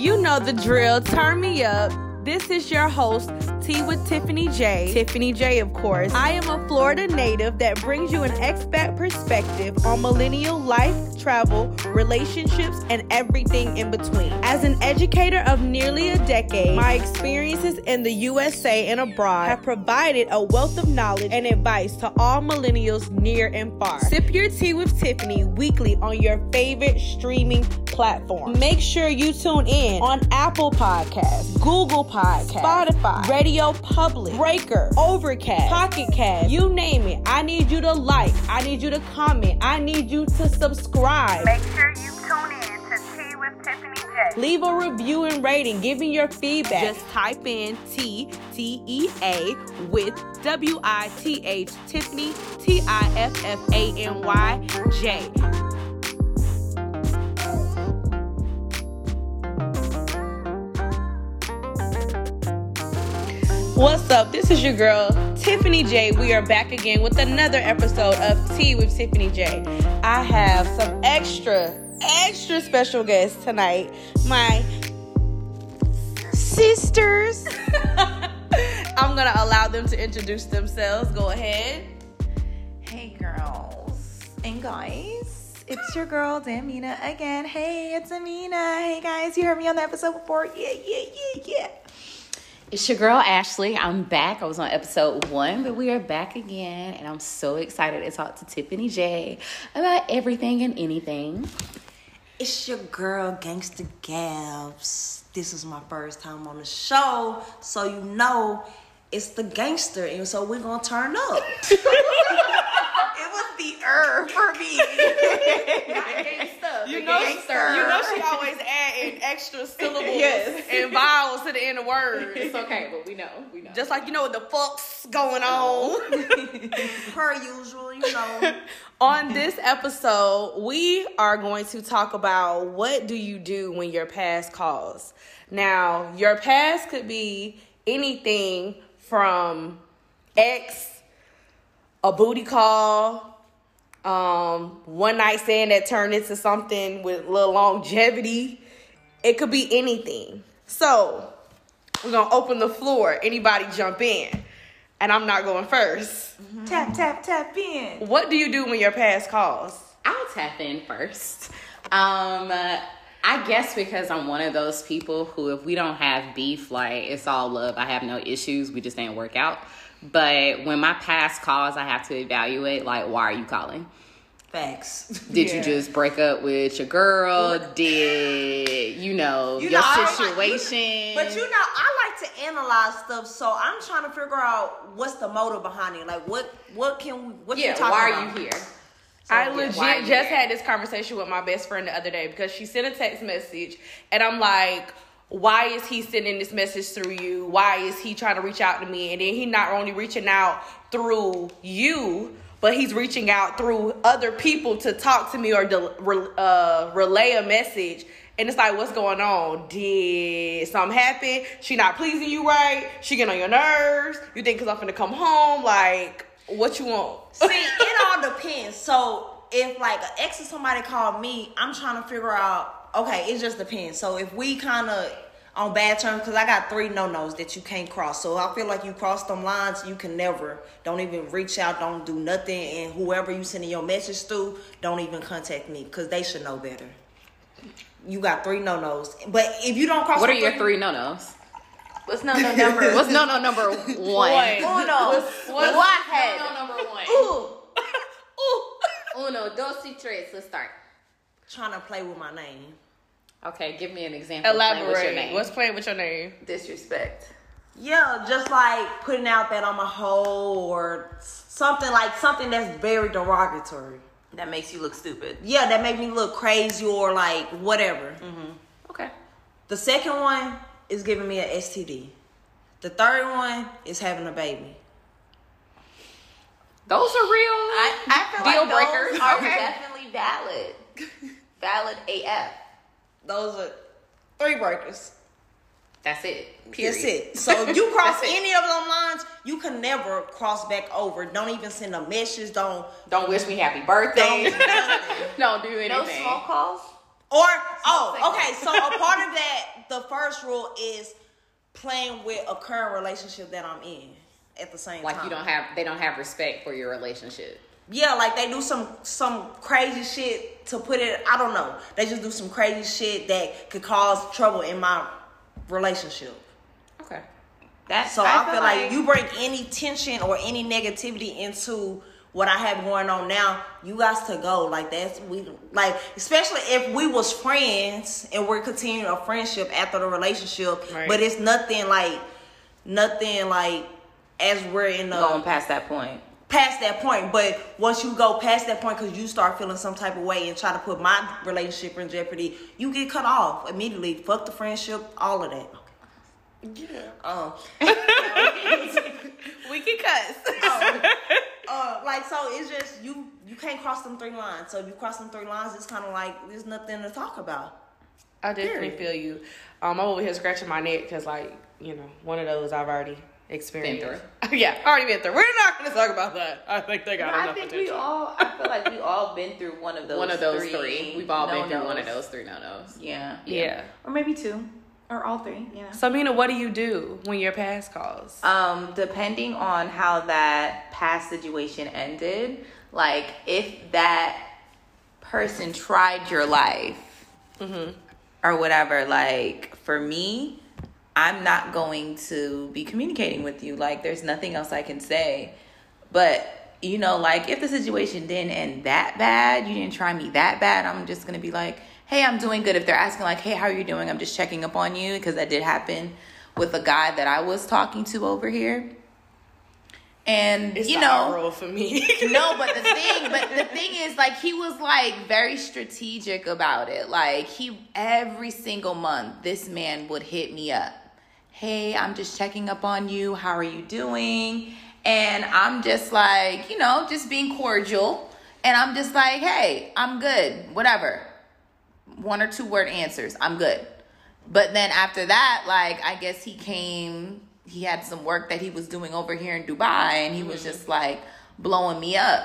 You know the drill. Turn me up. This is your host, Tea with Tiffany J. Tiffany J, of course. I am a Florida native that brings you an expat perspective on millennial life, travel, relationships, and everything in between. As an educator of nearly a decade, my experiences in the USA and abroad have provided a wealth of knowledge and advice to all millennials near and far. Sip your tea with Tiffany weekly on your favorite streaming platform. Make sure you tune in on Apple Podcasts, Google Podcasts, Spotify, Radio Public, Breaker, Overcast, Pocket Cast, you name it. I need you to like, I need you to comment, I need you to subscribe. Make sure you tune in to Tea with Tiffany J. Leave a review and rating, give me your feedback. Just type in T T E A with W I T H Tiffany T I F F A N Y J. What's up? This is your girl, Tiffany J. We are back again with another episode of Tea with Tiffany J. I have some extra, extra special guests tonight. My sisters. I'm gonna allow them to introduce themselves. Go ahead. Hey girls and guys, it's your girl Damina again. Hey, it's Amina. Hey guys, you heard me on the episode before. Yeah, yeah, yeah, yeah. It's your girl Ashley. I'm back. I was on episode one, but we are back again, and I'm so excited to talk to Tiffany J about everything and anything. It's your girl, Gangsta Gabs. This is my first time on the show, so you know it's the gangster, and so we're gonna turn up. It was the er for me. You know, you know she always adding extra syllables and vowels to the end of words. It's okay, but we know. We know. Just like you know what the fuck's going on. Per usual, you know. on this episode, we are going to talk about what do you do when your past calls. Now, your past could be anything from ex, a booty call, um, one night stand that turned into something with little longevity. It could be anything. So, we're gonna open the floor. Anybody jump in. And I'm not going first. tap, tap, tap in. What do you do when your past calls? I'll tap in first. Um, uh, I guess because I'm one of those people who, if we don't have beef, like it's all love. I have no issues. We just didn't work out. But when my past calls, I have to evaluate. Like, why are you calling? Facts. Did Yeah. you just break up with your girl? Did you know You your know, I like- situation? But you know, I like to analyze stuff, so I'm trying to figure out what's the motive behind it. Like, what, what can, we, what you yeah, talking why about? are you here? I yeah, legit why are you just there? had this conversation with my best friend the other day because she sent a text message and I'm like, why is he sending this message through you? Why is he trying to reach out to me? And then he not only reaching out through you, but he's reaching out through other people to talk to me or re- uh, relay a message. And it's like, what's going on? Did something happen? She not pleasing you right? She getting on your nerves? You think because I'm finna come home? Like, what you want? See, it all depends. So if like an ex or somebody called me, I'm trying to figure out. Okay, it just depends. So if we kind of on bad terms, because I got three no nos that you can't cross. So I feel like you cross them lines, you can never. Don't even reach out. Don't do nothing. And whoever you sending your message to, don't even contact me because they should know better. You got three no nos, but if you don't cross, What are your three no nos? What's no no number? What's no no number one? Uno. What's One head. no no number one? Ooh. Uno, dos, y tres. Let's start. trying to play with my name. Okay, give me an example. of playing with your Elaborate. name. What's playing with your name? Disrespect. Yeah, just like putting out that I'm a hoe or something like something that's very derogatory. That makes you look stupid. Yeah, that make me look crazy or like whatever. Mm-hmm. okay. The second one is giving me an STD. The third one is having a baby. Those are real. I, I feel Deal like those breakers. are Okay. definitely valid. Valid AF. Those are three breakers. That's it. Period. That's it. So if you cross That's it. any of them lines, you can never cross back over. Don't even send a message. Don't Don't wish me happy birthday. don't do nothing. Don't do No anything. small calls. Or oh, okay. So a part of that, the first rule is playing with a current relationship that I'm in at the same Like time. Like you don't have, they don't have respect for your relationship. Yeah, like they do some some crazy shit to put it. I don't know. They just do some crazy shit that could cause trouble in my relationship. Okay. That's So I, feel, like, you bring any tension or any negativity into what I have going on now, you guys to go. Like that's we like especially if we was friends and we're continuing a friendship after the relationship, Right. but it's nothing like nothing like as we're in the going past that point. Past that point. But once you go past that point, because you start feeling some type of way and try to put my relationship in jeopardy, you get cut off immediately. Fuck the friendship, all of that. Yeah. Um, We can cuss. uh, like so, it's just you. You can't cross them three lines. So if you cross them three lines, it's kind of like there's nothing to talk about. I definitely feel you. Um, I'm over here scratching my neck because, like, you know, one of those I've already experienced. yeah, already been through. We're not going to talk about that. I think they got I enough think we all. I feel like we all been through one of those. one of those three. We've all been through one of those three no nos. Yeah. yeah. Or maybe two, or all three. You know. So, Mina, what do you do when your past calls? Um, depending on how that past situation ended, like if that person tried your life or whatever, like for me, I'm not going to be communicating with you. Like there's nothing else I can say. But you know, like if the situation didn't end that bad, you didn't try me that bad, I'm just gonna be like, hey, I'm doing good. If they're asking like, hey, how are you doing? I'm just checking up on you because that did happen with a guy that I was talking to over here. And it's you know, for me. no, but the thing, but the thing is, like, he was like very strategic about it. Like, he every single month, this man would hit me up. Hey, I'm just checking up on you. How are you doing? And I'm just like, you know, just being cordial. And I'm just like, hey, I'm good. Whatever. One or two word answers. I'm good. But then after that, like I guess he came, he had some work that he was doing over here in Dubai and he was mm-hmm. just like blowing me up.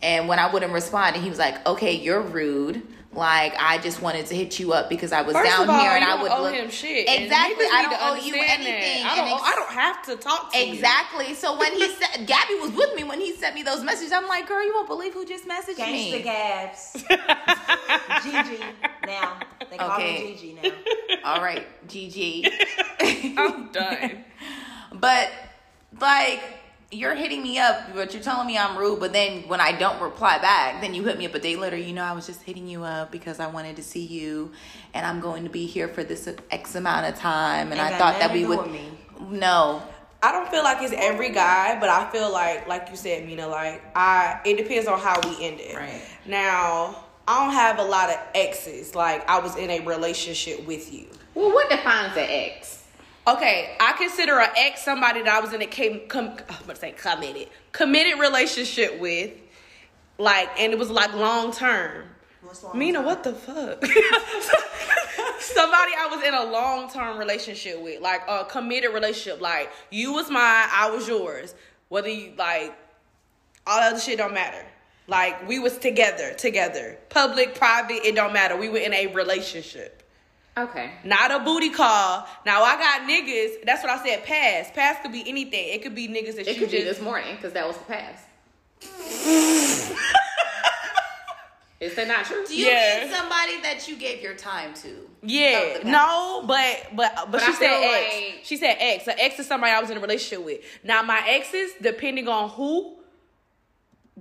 And when I wouldn't respond, and he was like, "Okay, you're rude. Like I just wanted to hit you up because I was First down of all, here and you I don't would owe look him shit. exactly. I don't owe you anything. that. I don't. And I don't have to talk to you. Exactly. So when he said Gabby was with me when he sent me those messages, I'm like, girl, you won't believe who just messaged Gangsta me. Gabs, Gigi. Now they call Okay. me Gigi now. All right, GG. I'm done. But like you're hitting me up, but you're telling me I'm rude. But then when I don't reply back, then you hit me up a day later. You know, I was just hitting you up because I wanted to see you, and I'm going to be here for this X amount of time, and Ain't I thought that we would. me. No, I don't feel like it's every guy, but I feel like, like you said, Mina, like I, it depends on how we ended. Right. Now, I don't have a lot of exes. Like I was in a relationship with you. Well, what defines an ex? Okay, I consider an ex somebody that I was in a com, com, I'm gonna say committed, committed relationship with, like, and it was like long term. Mina, what the fuck? Somebody I was in a long term relationship with, like a committed relationship. Like you was mine, I was yours. Whether you like all other shit don't matter. Like we was together, together. Public, private, it don't matter. We were in a relationship. Okay. Not a booty call. Now I got niggas. That's what I said. Past. Past could be anything. It could be niggas that It you could be this morning because that was the past. Is that not true? do you Yeah. mean somebody that you gave your time to? Yeah. Of the past. No, but but but, But she I said feel ex. like- She said ex. An ex is somebody I was in a relationship with. Now my exes, depending on who,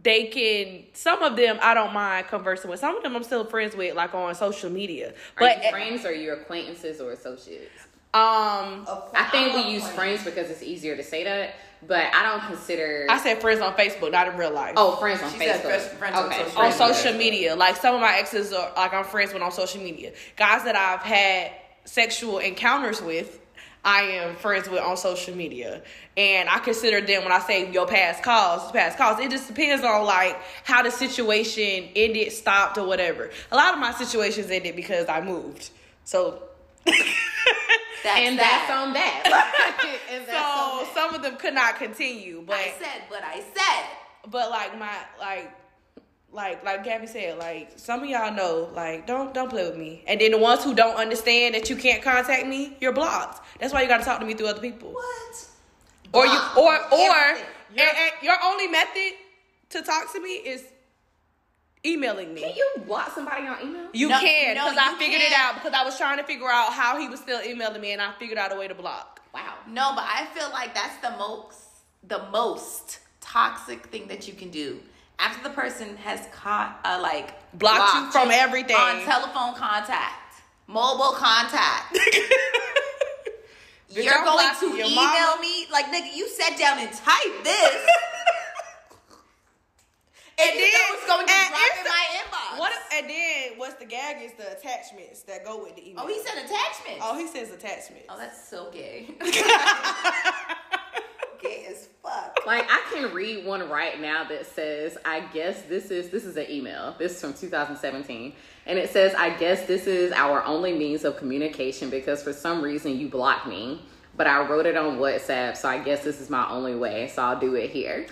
they can. Some of them I don't mind conversing with. Some of them I'm still friends with, like on social media. Are But you friends or your acquaintances or associates? um, I think we use friends because it's easier to say that, but I don't consider. I said friends on Facebook, not in real life. oh, friends on She Facebook. said friends- friends on social on social media. Like some of my exes are like I'm friends with on social media. Guys that I've had sexual encounters with, I am friends with on social media. And I consider them when I say your past calls, past calls. It just depends on like how the situation ended, stopped, or whatever. A lot of my situations ended because I moved. So That's and that. that's on that. and that's so on that. some of them could not continue. But I said what I said. but like my like like like Gabby said, like some of y'all know, like don't don't play with me. And then the ones who don't understand that you can't contact me, you're blocked. That's why you got to talk to me through other people. What? Or you or or everything. and, and your only method to talk to me is emailing me. Can you block somebody on email? You No, can no, because I figured it can't. out because I was trying to figure out how he was still emailing me, and I figured out a way to block. Wow. No, but I feel like that's the most the most toxic thing that you can do. After the person has caught uh, like Blocked you from everything. on telephone contact, mobile contact. You're going to your email mama. me like nigga. You sat down and typed this, and, you know it's going to and drop in my inbox. What? And then what's the gag is the attachments that go with the email. Oh, he said attachments. Oh, he says attachments. Oh, that's so gay. gay as fuck. Like I can read one right now that says, "I guess this is this is an email. This is from 2017, and it says, "I guess this is our only means of communication because for some reason you blocked me, but I wrote it on WhatsApp, so I guess this is my only way. So I'll do it here."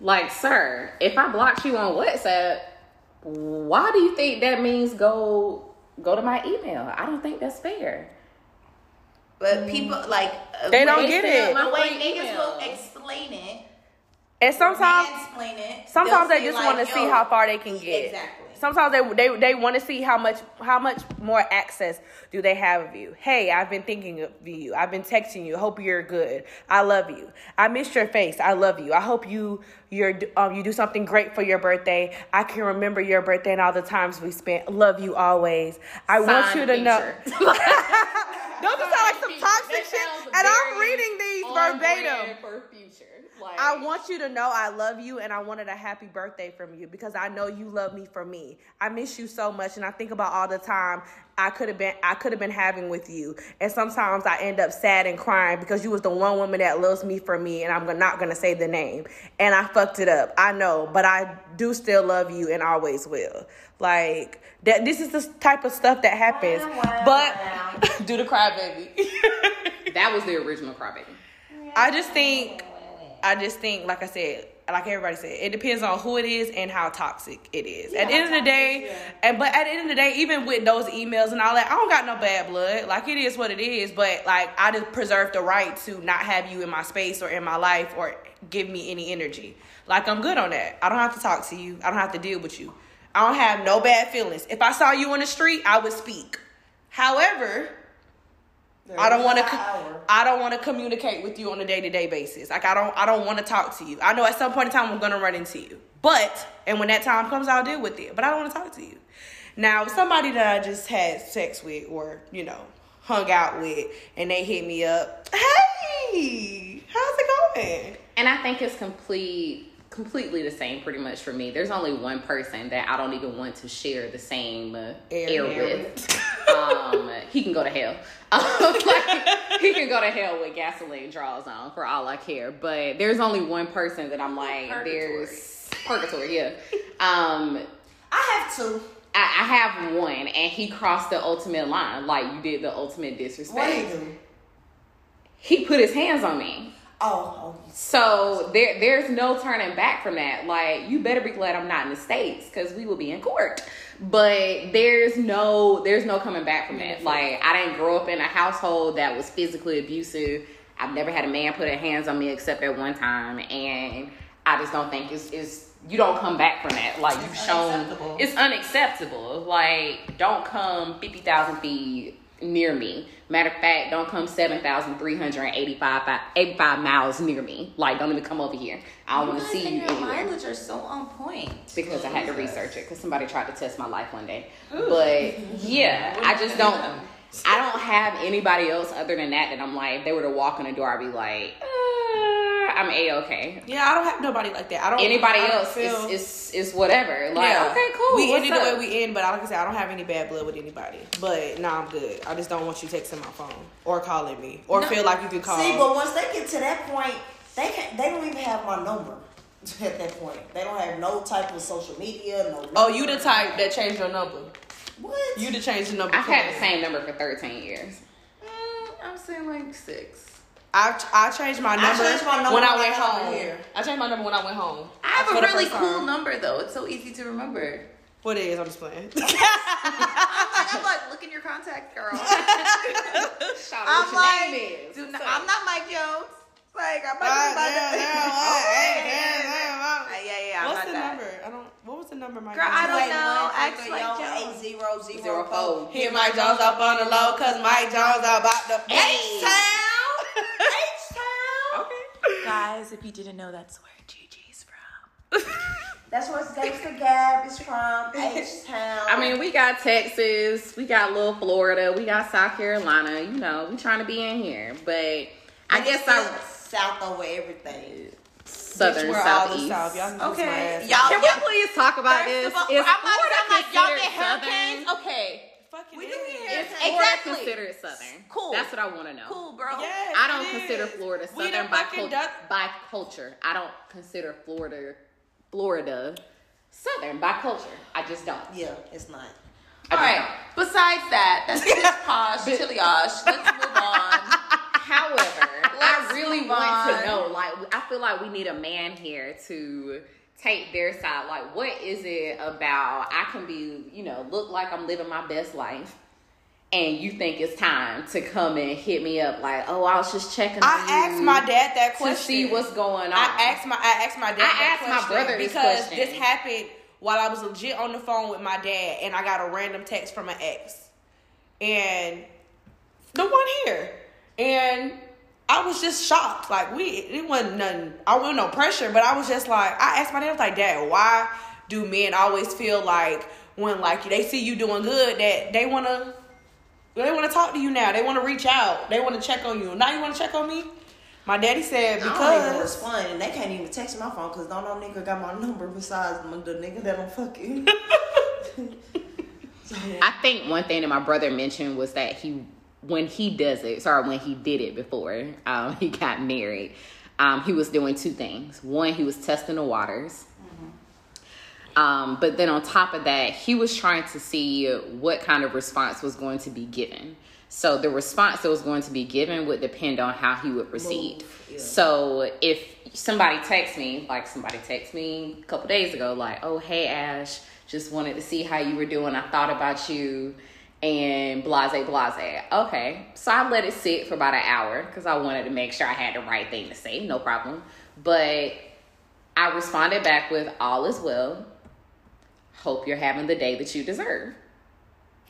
Like, sir, if I blocked you on WhatsApp, why do you think that means go go to my email? I don't think that's fair. But people like uh, They don't get it. The way Free niggas will email. explain it, And sometimes, it. sometimes they'll they say, just want to see how far they can get. Exactly. Sometimes they they they want to see how much how much more access do they have of you. Hey, I've been thinking of you. I've been texting you. Hope you're good. I love you. I missed your face. I love you. I hope you you're um you do something great for your birthday. I can remember your birthday and all the times we spent. Love you always. I want you to know. feature. Don't sound like some toxic shit? And I'm reading these verbatim. for future. Like, I want you to know I love you and I wanted a happy birthday from you because I know you love me for me. I miss you so much and I think about all the time I could have been I could have been having with you. And sometimes I end up sad and crying because you was the one woman that loves me for me and I'm not going to say the name. And I fucked it up. I know, but I do still love you and always will. Like that this is the type of stuff that happens. But do the cry baby. that was the original cry crybaby. I just think, I just think, like I said, like everybody said, it depends on who it is and how toxic it is. at the end of the day, and but at the end of the day, even with those emails and all that, I don't got no bad blood. Like it is what it is. But like I just preserve the right to not have you in my space or in my life or give me any energy. Like I'm good on that. I don't have to talk to you. I don't have to deal with you. I don't have no bad feelings. If I saw you on the street, I would speak. However, I don't want to. I don't want to communicate with you on a day to day basis. Like I don't. I don't want to talk to you. I know at some point in time I'm gonna run into you. But and when that time comes, I'll deal with it. But I don't want to talk to you. Now, somebody that I just had sex with or you know hung out with, and they hit me up. Hey, how's it going? And I think it's complete completely the same pretty much for me. There's only one person that I don't even want to share the same uh, Air. air, with. he can go to hell. Like, he can go to hell with gasoline draws on for all I care. But there's only one person that I'm like, there's purgatory, yeah. Um, I have two. I, I have one, and he crossed the ultimate line. Like you did the ultimate disrespect. What do you do? He put his hands on me. Oh, So there, there's no turning back from that. Like you better be glad I'm not in the states because we will be in court. But there's no, there's no coming back from that. Like I didn't grow up in a household that was physically abusive. I've never had a man put his hands on me except at one time, and I just don't think it's, it's you don't come back from that. Like you've shown, it's unacceptable. Like don't come fifty thousand feet near me. Matter of fact, don't come 7,385 85 miles near me. Like, don't even come over here. I don't want to see you your anywhere. mileage are so on point. Because I had to research it because somebody tried to test my life one day. But yeah, I just don't. I don't have anybody else other than that that I'm like, if they were to walk in the door, I'd be like, uh, I'm a okay. Yeah, I don't have nobody like that. I don't. Anybody I don't else feel- is, is is whatever. Like, Yeah. okay, cool. We what's ended the way we end, but like I said, I don't have any bad blood with anybody. But nah, I'm good. I just don't want you texting my phone or calling me or feel like you can call. See, but once they get to that point, they can They don't even have my number. At that point, they don't have no type of social media. No. oh, you the type that changed your number. What? You the change the number. I've had the same number for 13 years. Mm, I'm saying like six. I I changed my number, changed my number when I when I went home. here. I changed my number when I went home. I have a really cool time. number though. It's so easy to remember. What it is? I'm just playing. I'm like, I'm like, look in your contacts, girl. Shout out I'm what your like, name is. do not. I'm not Mike Jones. Like I'm not. Ah, about number, Mike? Girl, I don't Jones? know. Ask Ask Mike like Jones. eight zero zero Zero four. four. Hit Mike Jones up on the low, cause Mike Jones are about the H town. H town. Okay. Guys, if you didn't know, that's where Gigi's from. That's where Gangsta Gab is from. H town. I mean, we got Texas, we got little Florida, we got South Carolina. You know, we trying to be in here, but I guess I south over everything. Southern We're all the southeast. South. Y'all can kiss my Okay, y'all- Can we please talk about this? of all, Is I'm not Florida saying like y'all get hurricanes. southern? Okay, Fucking We is. do get Is hurricanes. Florida Exactly. considered southern? Cool. That's what I want to know. cool, bro. Yes, I don't consider is. Florida southern by, fucking cul- duck- by culture. I don't consider Florida Florida southern by culture. I just don't. Yeah, it's not. I All just. Besides that, that's just posh, chilly-osh. Let's move on. However, I really want on. to know. Like, I feel like we need a man here to take their side. Like, what is it about? I can be, you know, look like I'm living my best life, and you think it's time to come and hit me up? Like, oh, I was just checking. I asked my dad that question to see what's going on. I asked my I asked my dad. I that asked my brother this because question. this happened while I was legit on the phone with my dad, and I got a random text from an ex, and the one here, and I was just shocked. Like we, it wasn't nothing. I wasn't no pressure, but I was just like, I asked my dad, I was like, Dad, why do men always feel like when like they see you doing good that they wanna they want to talk to you now. They want to reach out. They want to check on you. Now you want to check on me? My daddy said I don't even because respond, and they can't even text my phone because don't know nigga got my number besides the nigga that I'm fucking. I think one thing that my brother mentioned was that he, when he does it, sorry, when he did it before um, he got married, um, he was doing two things. One, he was testing the waters. Um, but then on top of that, he was trying to see what kind of response was going to be given. So the response that was going to be given would depend on how he would proceed. Yeah. So if somebody texts me, like somebody texted me a couple days ago, like, "Oh hey Ash, just wanted to see how you were doing. I thought about you." And blase blase. Okay, so I let it sit for about an hour because I wanted to make sure I had the right thing to say. No problem. But I responded back with all is well. Hope you're having the day that you deserve.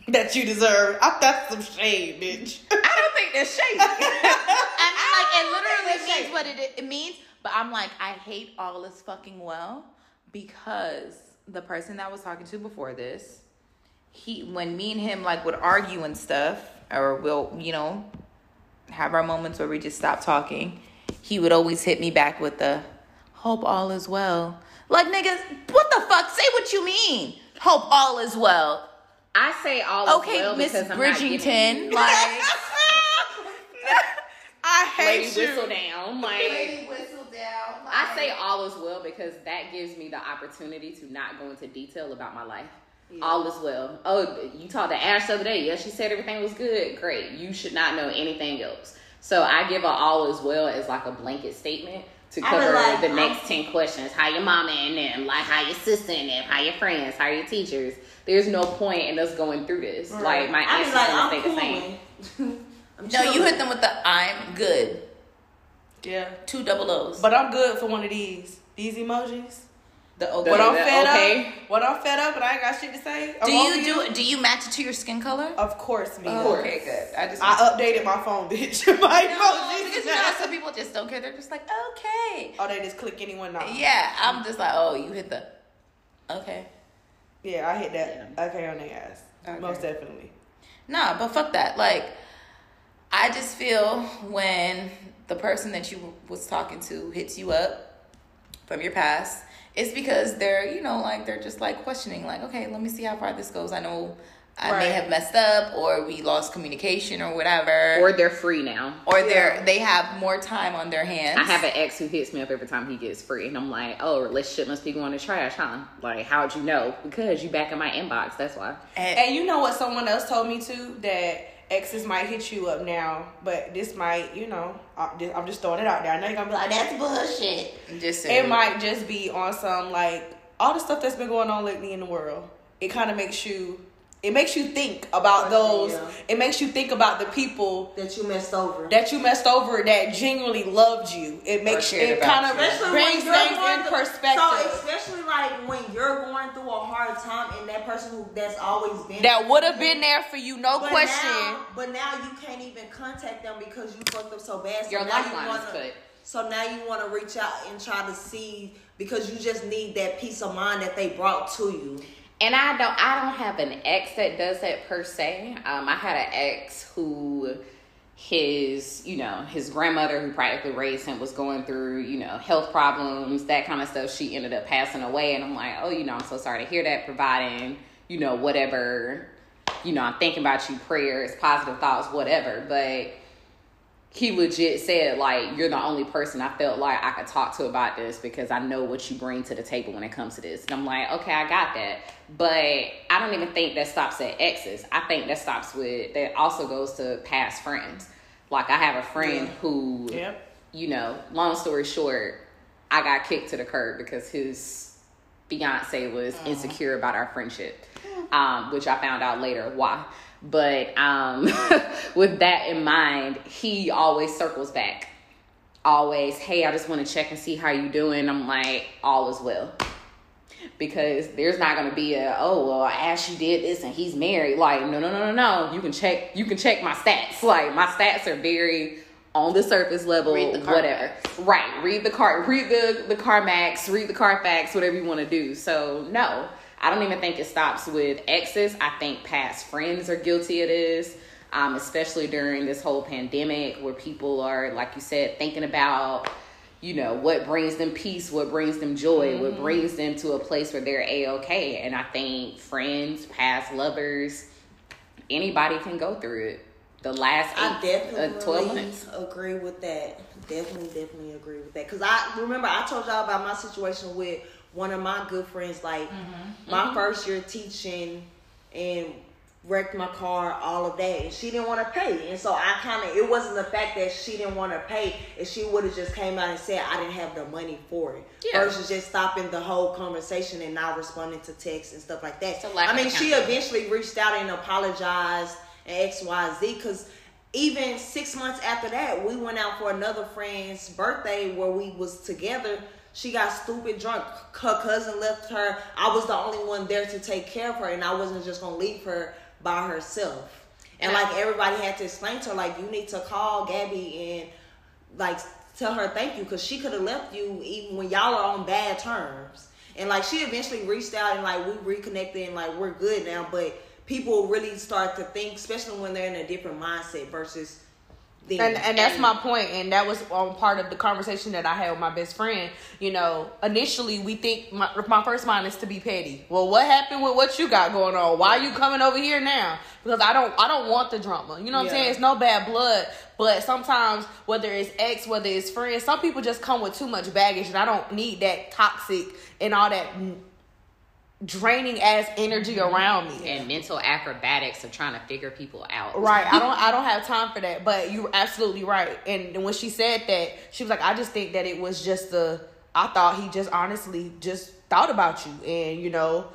that you deserve. I, that's some shade, bitch. I don't think that's shade. I mean, like, it literally That's means what it, it means. But I'm like, I hate all is fucking well because the person that I was talking to before this, he, when me and him like would argue and stuff, or we'll, you know, have our moments where we just stop talking, he would always hit me back with the hope all is well. Like niggas, what the fuck? Say what you mean. Hope all is well. I say all is Okay, well Miss because I'm not Bridgerton, like I hate lady you. Whistledown. Like Whistledown. I say all is well because that gives me the opportunity to not go into detail about my life. All is well. Oh, you talked to Ash the other day. Yeah, she said everything was good. Great. You should not know anything else. So I give a all is well as like a blanket statement to cover like, the I'm- next ten questions. How your mama and them, like how your sister and them, how your friends, how your teachers. There's no point in us going through this. Like my I answer's like, gonna I'm stay the same. cool. I'm No, you hit them with the I'm good. Yeah, Two double O's. but I'm good for one of these. These emojis. The okay. When I'm the fed okay. up, What I'm fed up and I ain't got shit to say, do you do do you match it to your skin color? Of course, me. Oh, okay, good. I just I updated my phone, bitch. my no, emojis. because you know some people just don't care. They're just like, okay. oh, they just click anyone now. Yeah, I'm just like, oh, you hit the okay. Yeah, I hit that. Okay, on their ass. Okay. Most definitely. Nah, but fuck that. Like, I just feel when the person that you was talking to hits you up from your past, it's because they're, you know, like they're just like questioning, like, okay, let me see how far this goes. I know I may have messed up, or we lost communication, or whatever, Or they're free now. or Yeah. they're they have more time on their hands. I have an ex who hits me up every time he gets free, and I'm like, "Oh, relationship must be going to trash, huh? Like, how'd you know? Because you back in my inbox. That's why." and, And you know what someone else told me too? That exes might hit you up now, but this might, you know, I'm just throwing it out there. I know you're gonna be like, that's bullshit. Just It might just be on some like all the stuff that's been going on lately in the world. It kind of makes you, it makes you think about those. Yeah. It makes you think about the people that you messed over. that you messed over that genuinely loved you. It makes cared it about kind of you. Especially brings when you're things going in through- perspective. So especially like when you're going through a hard time and that person who that's always been that would have been there for you, no but question. Now, but now you can't even contact them because you fucked up so bad. So Your now you lifeline is wanna- cut. So now you want to reach out and try to see because you just need that peace of mind that they brought to you. And I don't I don't have an ex that does that per se. Um, I had an ex who his, you know, his grandmother who practically raised him was going through, you know, health problems, that kind of stuff. She ended up passing away and I'm like, "Oh, you know, I'm so sorry to hear that providing, you know, whatever, you know, I'm thinking about you prayers, positive thoughts, whatever." But he legit said like you're the only person I felt like I could talk to about this because I know what you bring to the table when it comes to this. And I'm like, okay, I got that. But I don't even think that stops at exes. I think that stops with that also goes to past friends. Like I have a friend who Yep. you know, long story short, I got kicked to the curb because his fiance was insecure about our friendship, um, which I found out later why. But um, with that in mind, he always circles back. Always, hey, I just want to check and see how you doing. I'm like, all is well. Because there's not gonna be a oh well Ashley did this and he's married. Like, no no no no no. You can check you can check my stats. Like my stats are very on the surface level, the whatever. Right. Read the car read the the CarMax, read the Carfax, whatever you want to do. So no, I don't even think it stops with exes. I think past friends are guilty of this. Um, especially during this whole pandemic where people are, like you said, thinking about, you know, what brings them peace, what brings them joy, what brings them to a place where they're a okay. And I think friends, past lovers, anybody can go through it. The last I eight, uh, definitely 12 months. agree with that. Definitely, definitely agree with that. Because I remember I told y'all about my situation with one of my good friends. Like my first year teaching and wrecked my car, all of that, and she didn't want to pay. And so I kind of it wasn't the fact that she didn't want to pay, and she would have just came out and said I didn't have the money for it. Yeah. Versus just stopping the whole conversation and not responding to texts and stuff like that. I mean, she eventually reached out and apologized and X, Y, Z. Because even six months after that, we went out for another friend's birthday where we was together. She got stupid drunk. Her cousin left her. I was the only one there to take care of her, and I wasn't just gonna leave her by herself. And like everybody had to explain to her, like you need to call Gabby and like tell her thank you because she could have left you even when y'all are on bad terms. And like she eventually reached out and like we reconnected and like we're good now. But people really start to think, especially when they're in a different mindset versus them. And, and that's my point, and that was um, part of the conversation that I had with my best friend. You know, initially we think my, my first mind is to be petty. Well, what happened with what you got going on? Why are you coming over here now? Because I don't, I don't want the drama. You know what I'm saying? It's no bad blood, but sometimes whether it's ex, whether it's friends, some people just come with too much baggage, and I don't need that toxic and all that draining ass energy mm-hmm. around me. And mental acrobatics of trying to figure people out. Right. I don't I don't have time for that. But you're absolutely right. And when she said that, she was like, I just think that it was just the I thought he just honestly just thought about you and you know,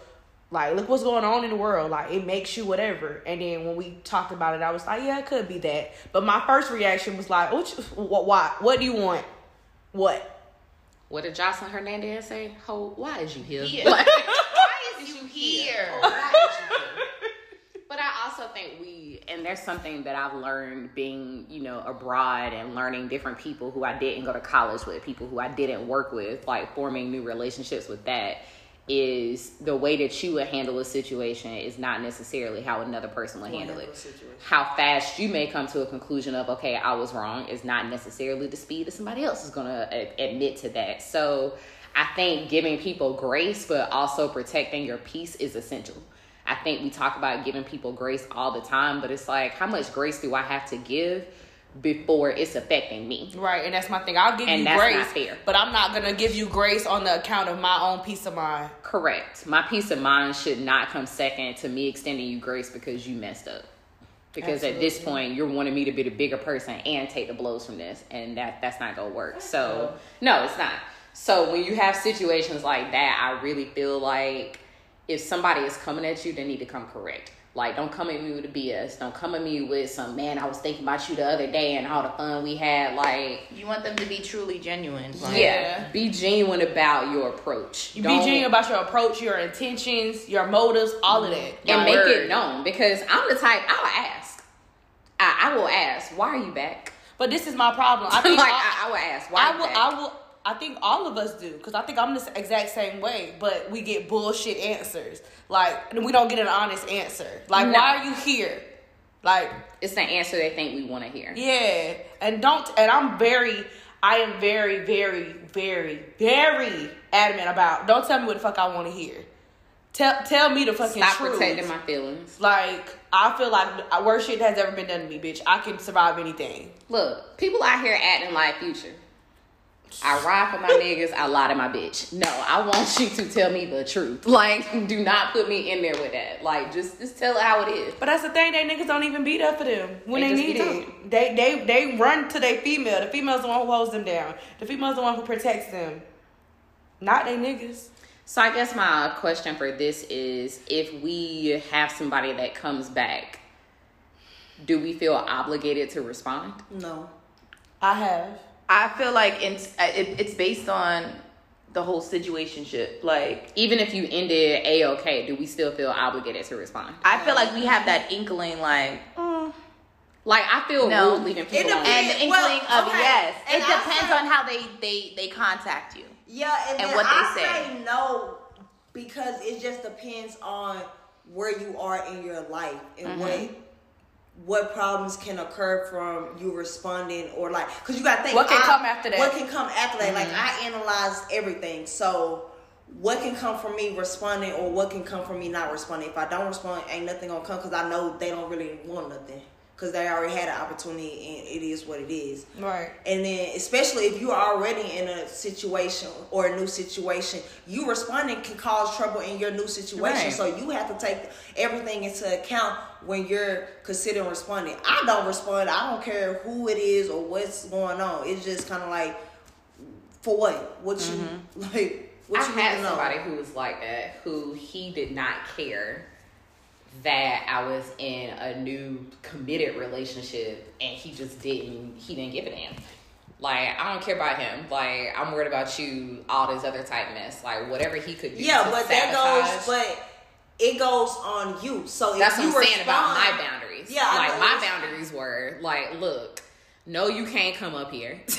like look what's going on in the world. Like it makes you whatever. And then when we talked about it, I was like, Yeah, it could be that. But my first reaction was like, What you, what why? What do you want? What? What did Joseline Hernandez say? Ho, why is you here? Yeah. Like- Why here? But I also think we, and there's something that I've learned being, you know, abroad and learning different people who I didn't go to college with, people who I didn't work with, like forming new relationships with that, is the way that you would handle a situation is not necessarily how another person will handle handle it. How fast you may come to a conclusion of, okay, I was wrong, is not necessarily the speed that somebody else is going to admit to that. So I think giving people grace, but also protecting your peace is essential. I think we talk about giving people grace all the time, but it's like, how much grace do I have to give before it's affecting me? Right, and that's my thing. I'll give And you grace, but I'm not gonna give you grace on the account of my own peace of mind. Correct. My peace of mind should not come second to me extending you grace because you messed up. Because at this point, you're wanting me to be the bigger person and take the blows from this, and that that's not gonna work. So no, it's not. So when you have situations like that, I really feel like if somebody is coming at you, they need to come correct. Like, don't come at me with a BS. Don't come at me with some man. I was thinking about you the other day and all the fun we had. Like, You want them to be truly genuine. Like, yeah, be genuine about your approach. You be Don't- genuine about your approach, your intentions, your motives, all of that. and make word. it known because I'm the type I'll ask. I, I will ask, why are you back? But this is my problem. I think all- I, I will ask, why I will. back? I will. I think all of us do because I think I'm the exact same way. But we get bullshit answers. Like we don't get an honest answer. Like No. why are you here? Like it's the answer they think we want to hear. yeah, and don't. And I'm very. I am very, very, very, very adamant about. Don't tell me what the fuck I want to hear. Tell tell me the fucking Stop truth. protecting my feelings. Like I feel like uh, worst shit has ever been done to me, bitch. I can survive anything. Look, people out here acting like future. I ride for my niggas, I lie to my bitch. No, I want you to tell me the truth. Like, do not put me in there with that. Like, just just tell it how it is. But that's the thing, they niggas don't even beat up for them when They they, need it. They they they run to their female. The female's the one who holds them down. The female's the one who protects them. Not they niggas. So I guess my question for this is if we have somebody that comes back, do we feel obligated to respond? No. I have. I feel like it's, it, it's based on the whole situation shit. Like, Even if you ended a okay, do we still feel obligated to respond? I feel like we have that inkling, like, Like I feel No. rude leaving people It alone. and the inkling Well, of okay. yes. And it I depends say- on how they they they contact you. Yeah, and, And then what they I say. no because it just depends on where you are in your life and Mm-hmm. what what problems can occur from you responding or like because you got to think What can I- come after that? What can come after that? Like Mm-hmm. I analyzed everything, so. What can come from me responding, or what can come from me not responding? If I don't respond, ain't nothing gonna come because I know they don't really want nothing because they already had an opportunity and it is what it is. Right. And then, especially if you're already in a situation or a new situation, you responding can cause trouble in your new situation. Right. So you have to take everything into account when you're considering responding. I don't respond. I don't care who it is or what's going on. It's just kind of like, for what? What you mm-hmm. like? What I you had to know? somebody who was like that, who he did not care that I was in a new committed relationship, and he just didn't. He didn't give a damn. Like I don't care about him. Like I'm worried about you. All this other type mess. Like whatever he could do. Yeah, but that goes. But it goes on you. So if That's you what I'm saying about my boundaries. Yeah, like my boundaries were like, look, no, you can't come up here.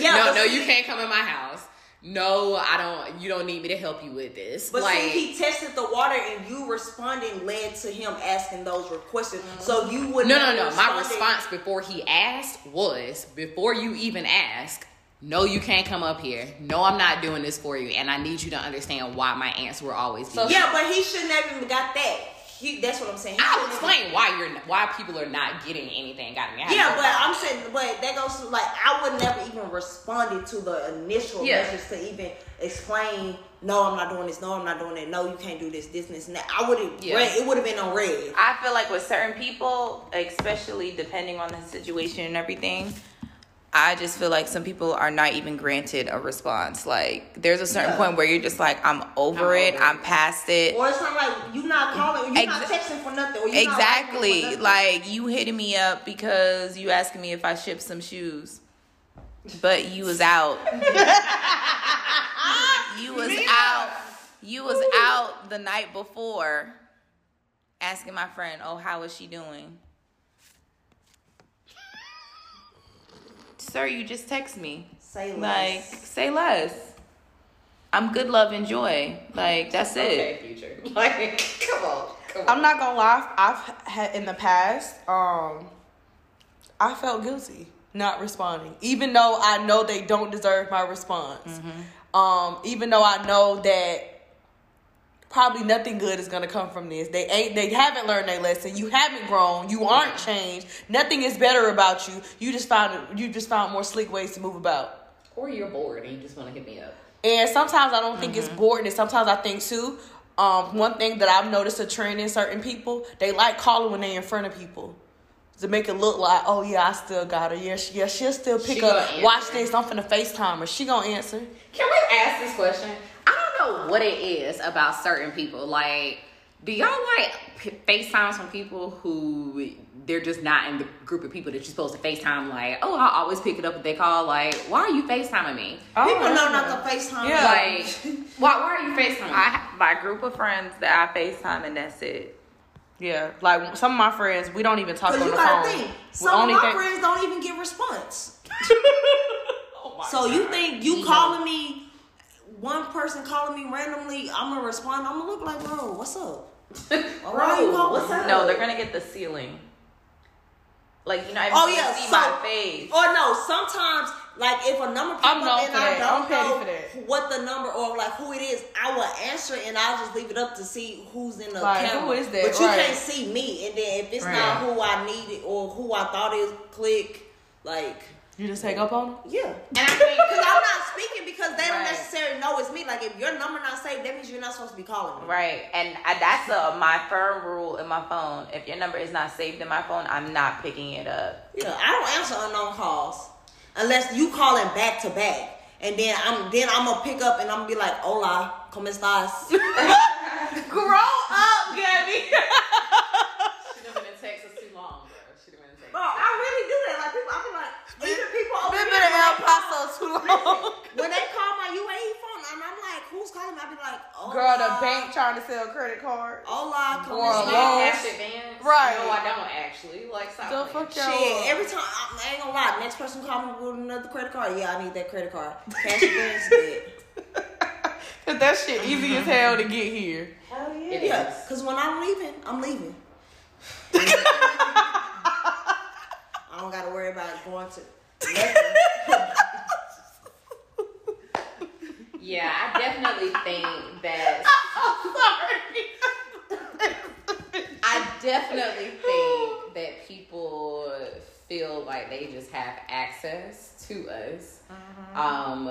Yeah, no, no, you can't come in my house. No, I don't. You don't need me to help you with this. But like, see, he tested the water, and you responding led to him asking those questions. Mm-hmm. So you would no, no, no. My response before he asked was, before you even ask, no, you can't come up here. No, I'm not doing this for you, and I need you to understand why my aunts were always be. Yeah, but he shouldn't have even got that. He, that's what I'm saying. He I'll shouldn't have- explain why you're why people are not getting anything out of me. I Yeah, but problem. I'm saying, but that goes to like I would never even responded to the initial Yeah. message to even explain. No, I'm not doing this. No, I'm not doing that. No, you can't do this, this, and this, and that. I would have. Yeah. It would have been on red. I feel like with certain people, especially depending on the situation and everything, I just feel like some people are not even granted a response. Like there's a certain Yeah. point where you're just like, I'm over I'm it, over I'm it. past it. Or it's not like you're not calling, you're not texting for nothing. Or you not writing for Exactly. nothing. Like you hitting me up because you asking me if I ship some shoes. But you was out. you was out. You was out the night before asking my friend, "Oh, how is she doing?" Sir, you just text me. say Like, less. say less. I'm good love and joy. Like that's it. okay, future. Like, come on, come on. I'm not gonna lie. I've had in the past. Um, I felt guilty not responding, even though I know they don't deserve my response. Um, even though I know that probably nothing good is gonna come from this. They ain't. They haven't learned their lesson. You haven't grown. You aren't changed. Nothing is better about you. You just found. You just found more sleek ways to move about. or you're bored and you just want to hit me up. And sometimes I don't think it's boredom. Sometimes I think too. Um, one thing that I've noticed a trend in certain people, they like calling when they're in front of people. to make it look like, oh yeah, I still got her. Yeah, she, yeah, she'll still pick She up. Watch this. I'm finna FaceTime her. She gonna answer. Can we ask this question? I don't know what it is about certain people. Like, do y'all like p- FaceTime some people who they're just not in the group of people that you're supposed to FaceTime? Like, oh, I always pick it up if they call. Like, why are you FaceTiming me? People oh, know not to FaceTime. Yeah. Like, why, why are you FaceTiming me? I my group of friends that I FaceTime and that's it. Yeah, like some of my friends, we don't even talk on Because the gotta phone. think, We some of my think- friends don't even get response. Oh my so you think you calling me, one person calling me randomly, I'm gonna respond. I'm gonna look like, bro, what's up? Or why you what's up? No, they're gonna get the ceiling. Like you know, every Oh, yeah, you see so- my face. Or no, sometimes like if a number pop I'm up known and I that. I'm don't know for what the number or like who it is, I will answer and I'll just leave it up to see who's in the Like, camera. who is that? But you Right. can't see me, and then if it's Right. not who I needed or who I thought it was, click like You just hang up on them. yeah. And I think Because I'm not speaking because they don't Right. necessarily know it's me. Like if your number not saved, that means you're not supposed to be calling me. Right, and I, that's uh, my firm rule in my phone. If your number is not saved in my phone, I'm not picking it up. Yeah, I don't answer unknown calls unless you calling back to back, and then I'm then I'm gonna pick up and I'm gonna be like, "Hola, cómo estás?" Grow up, Gabby. She'd have been in Texas too long, bro. She'd have been in Texas. Bro, I really do that. Like people, I be like, even people over Been here, been in El when they call- Paso too long. when they call my UAE phone, and I'm like, "Who's calling me?" I be like, "Hola, Girl, the bank trying to sell credit cards. Hola, cómo Or a estás?" loan. Cash advance? Right. No, I don't actually. Like, stop. The playing. fuck y'all. Shit, every time I, I ain't gonna lie. Next person call me with another credit card. Yeah, I need that credit card. Cash advance dead. Cause that shit easy as hell to get here. Hell yeah. It yeah, because when I'm leaving, I'm leaving. I don't gotta worry about going to. Yeah, I definitely think that. I definitely think that people feel like they just have access to us, um,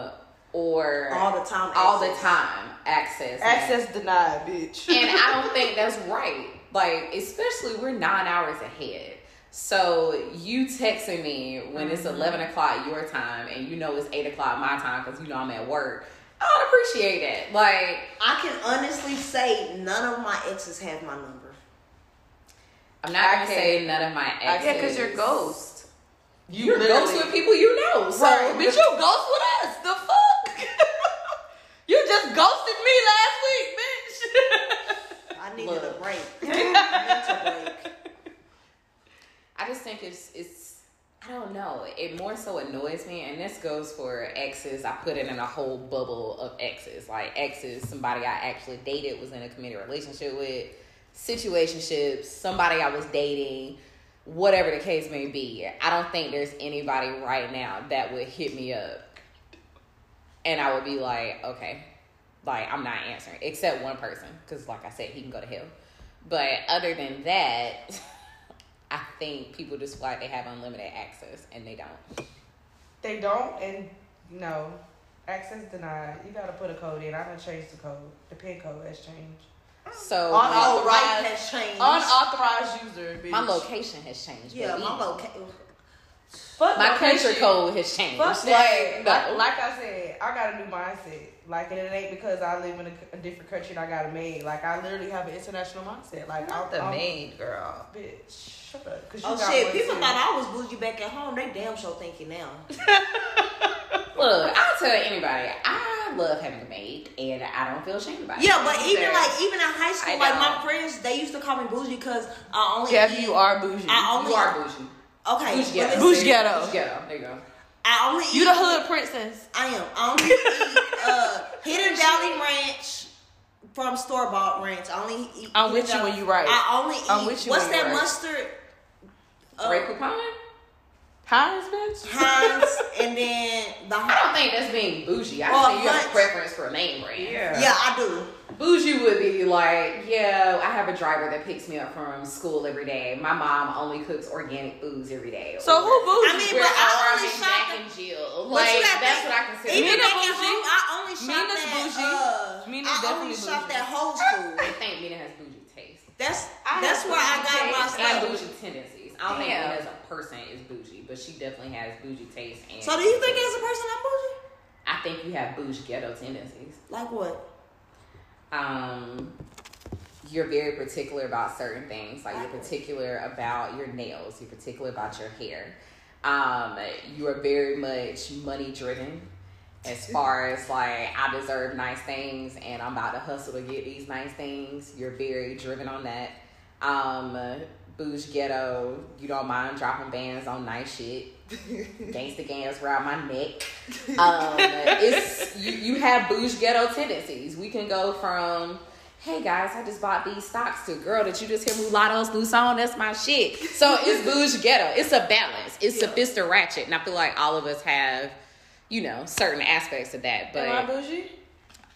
or All the time all the time access, Access denied, bitch. and I don't think that's right. Like, especially we're nine hours ahead. So you texting me when it's mm-hmm. eleven o'clock your time, and you know it's eight o'clock my time because you know I'm at work. I would appreciate it. Like, I can honestly say none of my exes have my number. I'm not I gonna can't- say none of my exes. Yeah, because you're ghost. You You're literally- ghost with people you know. So Right, bitch, you ghost with us. The fuck? you just ghosted me last week, bitch. I needed Look. a break. a mental break. I just think it's it's I don't know. It more so annoys me, and this goes for exes. I put it in a whole bubble of exes, like exes, somebody I actually dated, was in a committed relationship with, situationships, somebody I was dating, whatever the case may be. I don't think there's anybody right now that would hit me up, and I would be like, okay, like I'm not answering, except one person, because like I said, he can go to hell. But other than that. I think people just feel like they have unlimited access and they don't. They don't, and no. Access denied. You gotta put a code in. I done changed the code. The pin code has changed. So On my, Oh, right Unauthorized- has changed. Unauthorized user, bitch. my location has changed. yeah, baby. my location. Fuck My country location. code has changed. Fuck like, no. Like, like I said, I got a new mindset. Like, and it ain't because I live in a, a different country and I got a maid. Like, I literally have an international mindset. Like, I'm The I'm- maid girl. Bitch, shut up. Cause you Oh got shit! People too. thought I was bougie back at home. They damn sure think you now. Look, I'll tell anybody, I love having a maid and I don't feel ashamed about it. Yeah, but even Fair. like even in high school, I like my friends, they used to call me bougie because I only Gabby, eat- you are bougie. I only you are bougie. Okay. Bougie but ghetto. Bougie ghetto. Bougie ghetto. There you go. I only You eat, the hood princess. I am. I only eat uh, Hidden Valley Ranch from store bought ranch. I only eat. I'm Hidden with you when you right. I only eat. I'm with you what's when that right. mustard? Uh, Grey Poupon? Heinz, bitch. Heinz, and then the I don't think that's being bougie. I Or think you have a preference for a name brand. Yeah. yeah, I do. Bougie would be like, yeah, I have a driver that picks me up from school every day. My mom only cooks organic foods every day. So who bougie? I mean, We're but I only shop Jack at- and Jill. Like that's think, what I consider. Even Mina back at bougie. home, I only shop Mina's at. bougie. Uh, Mina's I only shop bougie. at Whole Foods. I think Mina has bougie taste. That's I that's where I got my taste And stuff. bougie tendencies. I don't Damn. think Lynn as a person is bougie, but she definitely has bougie taste. And So do you think as a person I'm bougie? I think you have bougie ghetto tendencies. Like what? Um you're very particular about certain things like you're particular about your nails you're particular about your hair. Um you are very much money driven as far as like i deserve nice things and i'm about to hustle to get these nice things. You're very driven on that. Um bouge ghetto you don't mind dropping bands on nice shit gangsta gangs around my neck um, it's you, you have bouge ghetto tendencies. We can go from, hey guys, I just bought these stocks to girl that you just hear Mulatto's new song. That's my shit. So it's bouge ghetto. It's a balance. It's sophisticated ratchet, and I feel like all of us have, you know, certain aspects of that. But Am I bougie?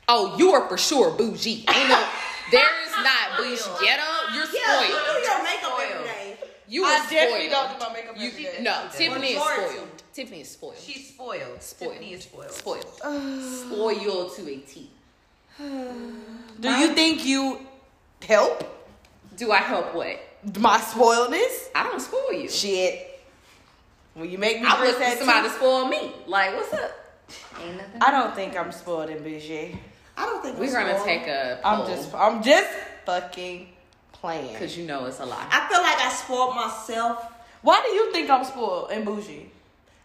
oh, you are for sure bougie. No, there's not bouge ghetto. You're Yeah, you spoiled. do your makeup every day. You I definitely spoiled. don't do my makeup You- every day. No, Tiffany is spoiled. Tiffany is spoiled. She's spoiled. spoiled. Tiffany is spoiled. Spoiled. spoiled to a T. Do you think you help Do I help what? my spoiledness? I don't spoil you. Shit. When you make me I drink look that for somebody tea- to spoil me. Like, what's up? Ain't nothing. I don't think I'm spoiled in bougie. I don't think We're I'm gonna spoiled. take a I'm just, I'm just fucking playing. because you know it's a lot. I feel like I spoiled myself. Why do you think I'm spoiled and bougie?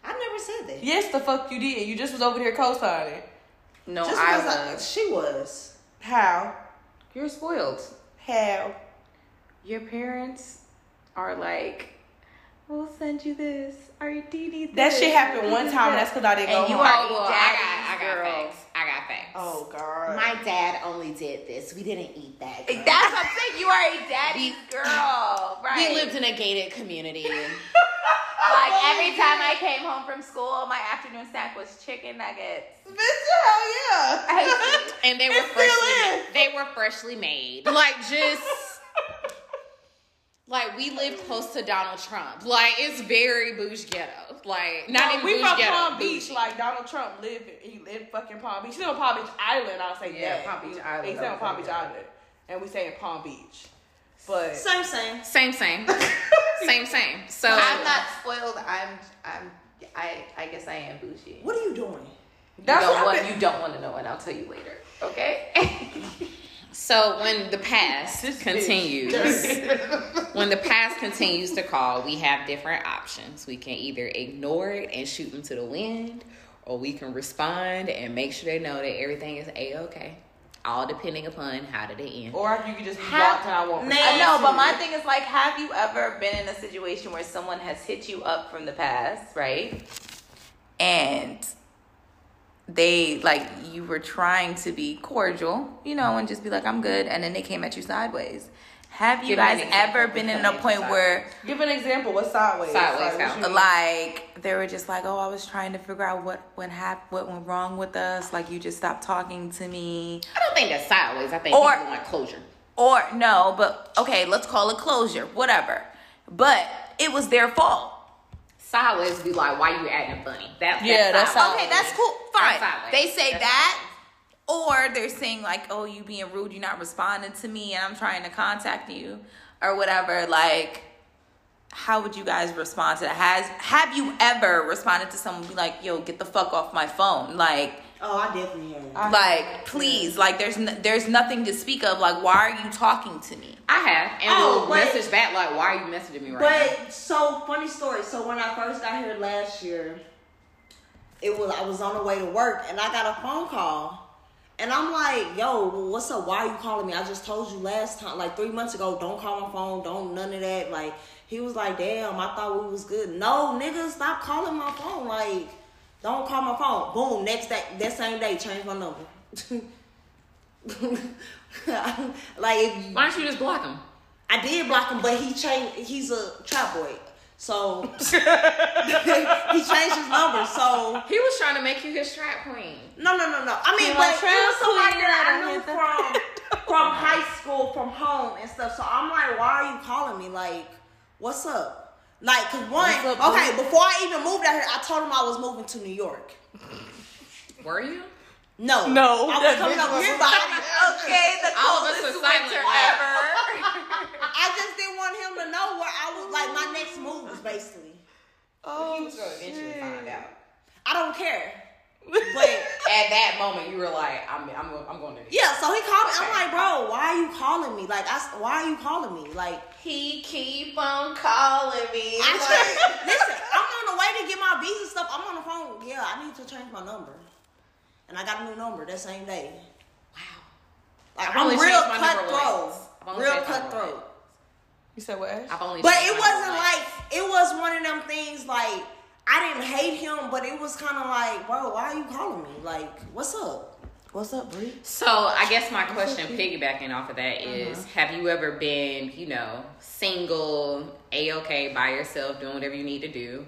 I never said that. Yes, the fuck you did. You just was over here co-signing. No, Just I because I, was. she was. How? You're spoiled. How? Your parents are like, we'll send you this. Or do you That this? shit happened one time. this. That's because I didn't And go you home. are- oh, well, I got, I got facts. I got facts. Oh god. My dad only did this. We didn't eat that. That's what I'm saying. You are a daddy's girl, right? We lived in a gated community. like oh, every time I came home from school, my afternoon snack was chicken nuggets. Bitch, hell yeah. And they were It freshly they were freshly made. Like just like we live close to Donald Trump. Like it's very bougie ghetto. Like not No, even we bougie from ghetto. Palm Beach, bougie. like Donald Trump lived. He lived fucking Palm Beach. He's on Palm Beach Island. I'll say Yeah, that. Palm Beach Island, He's on Palm Beach yeah. Island, and we say in Palm Beach. But Same, same. same, same, same, same. So I'm not spoiled. I'm. I'm. I. I guess I am bougie. What are you doing? You that's don't what want. Been- You don't want to know, and I'll tell you later. Okay. So when the past continues, when the past continues to call, we have different options. We can either ignore it and shoot them to the wind, or we can respond and make sure they know that everything is a okay. All depending upon how did it end. or if you could just be Have- blocked and I won't. Nah. I know, but my thing is like, have you ever been in a situation where someone has hit you up from the past, right? And they like you were trying to be cordial, you know, and just be like, I'm good, and then they came at you sideways. Have you Give guys ever been in a point you where Give an example. What's sideways? Sideways Like, what count. you mean? like they were just like, oh, I was trying to figure out what went hap- what went wrong with us. Like you just stopped talking to me, I don't think that's sideways. I think Or- people want closure. or no, but okay, let's call it closure, whatever. But it was their fault. Sideways be like, why you acting funny? That, Yeah, that's sideways. Okay, that's cool. Fine. That's. They say That's that. Or they're saying like, "Oh, you being rude. You're not responding to me, and I'm trying to contact you, or whatever." Like, how would you guys respond to that? Has have you ever responded to someone be like, "Yo, get the fuck off my phone"? Like, Oh, I definitely have. I- like, please, like, there's n- there's nothing to speak of. Like, why are you talking to me? I have, and Oh, we'll but- message back like, why are you messaging me right now? But so funny story. So when I first got here last year, it was I was on the way to work and I got a phone call. And I'm like, yo, what's up? Why are you calling me? I just told you last time, like three months ago, don't call my phone, don't none of that. Like, he was like, damn, I thought we was good. No, nigga, stop calling my phone. Like, don't call my phone. Boom, next day, that same day, change my number. like, if you, Why don't you just block him? I did block him, but he changed. He's a trap boy, so he changed his number. So He was trying to make you his trap queen. no, no, no, no. I mean, You're but trap was somebody that I I knew from from high school, from home and stuff. So I'm like, why are you calling me? Like, what's up? Like, cause one, up, okay, before I even moved out here, I told him I was moving to New York. Were you? No. No, I was coming bitch over was- here, but I, Okay, the All of us coldest are silent winter ever. I just didn't want him to know where I was. Like my next move was basically. Oh, he was gonna eventually find out. I don't care. But At that moment, you were like, I'm, I'm, I'm going to. yeah, so he called me. I'm like, bro, why are you calling me? Like, I, s- why are you calling me? Like, He keep on calling me. I just, listen, I'm on the way to get my visa stuff. I'm on the phone. Yeah, I need to change my number, and I got a new number that same day. Wow. Like, I've I'm real changed my number cutthroat. once. I've only Real changed my number cutthroat. You said what? Ash? I've only. But it wasn't like it was one of them things like I didn't hate him, but it was kind of like, bro, why are you calling me? Like, what's up? What's up, Bree? So I guess my question, piggybacking off of that, is: Uh-huh. Have you ever been, you know, single, a okay, by yourself, doing whatever you need to do,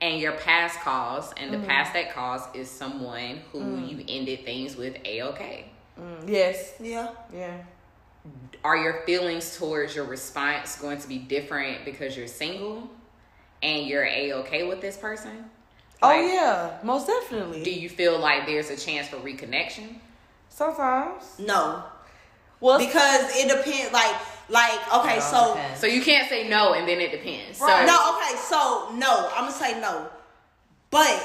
and your past cause, and Mm-hmm. the past that cause is someone who Mm. you ended things with a okay? Mm, yes. Yeah. Yeah. Are your feelings towards your response going to be different because you're single, and you're a okay with this person? Oh yeah, most definitely. Do you feel like there's a chance for reconnection? Sometimes. No, Well, because it depends. Like, like okay, oh, so depends. So you can't say no, and then it depends. So no, okay, so no, I'm gonna say no, but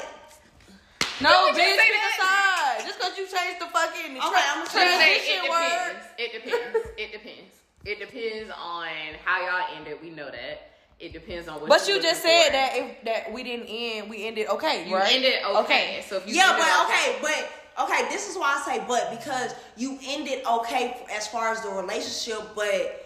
no, bitch, you pick a side. Just because you changed the fucking Okay, I'ma So you say it word. depends. It depends. It depends. It depends on how y'all ended. We know that. It depends on what. But you looking just said for. that if that we didn't end, we ended okay, you right? ended okay. Okay. So if you yeah, but okay, but okay, this is why I say but because you ended okay as far as the relationship, but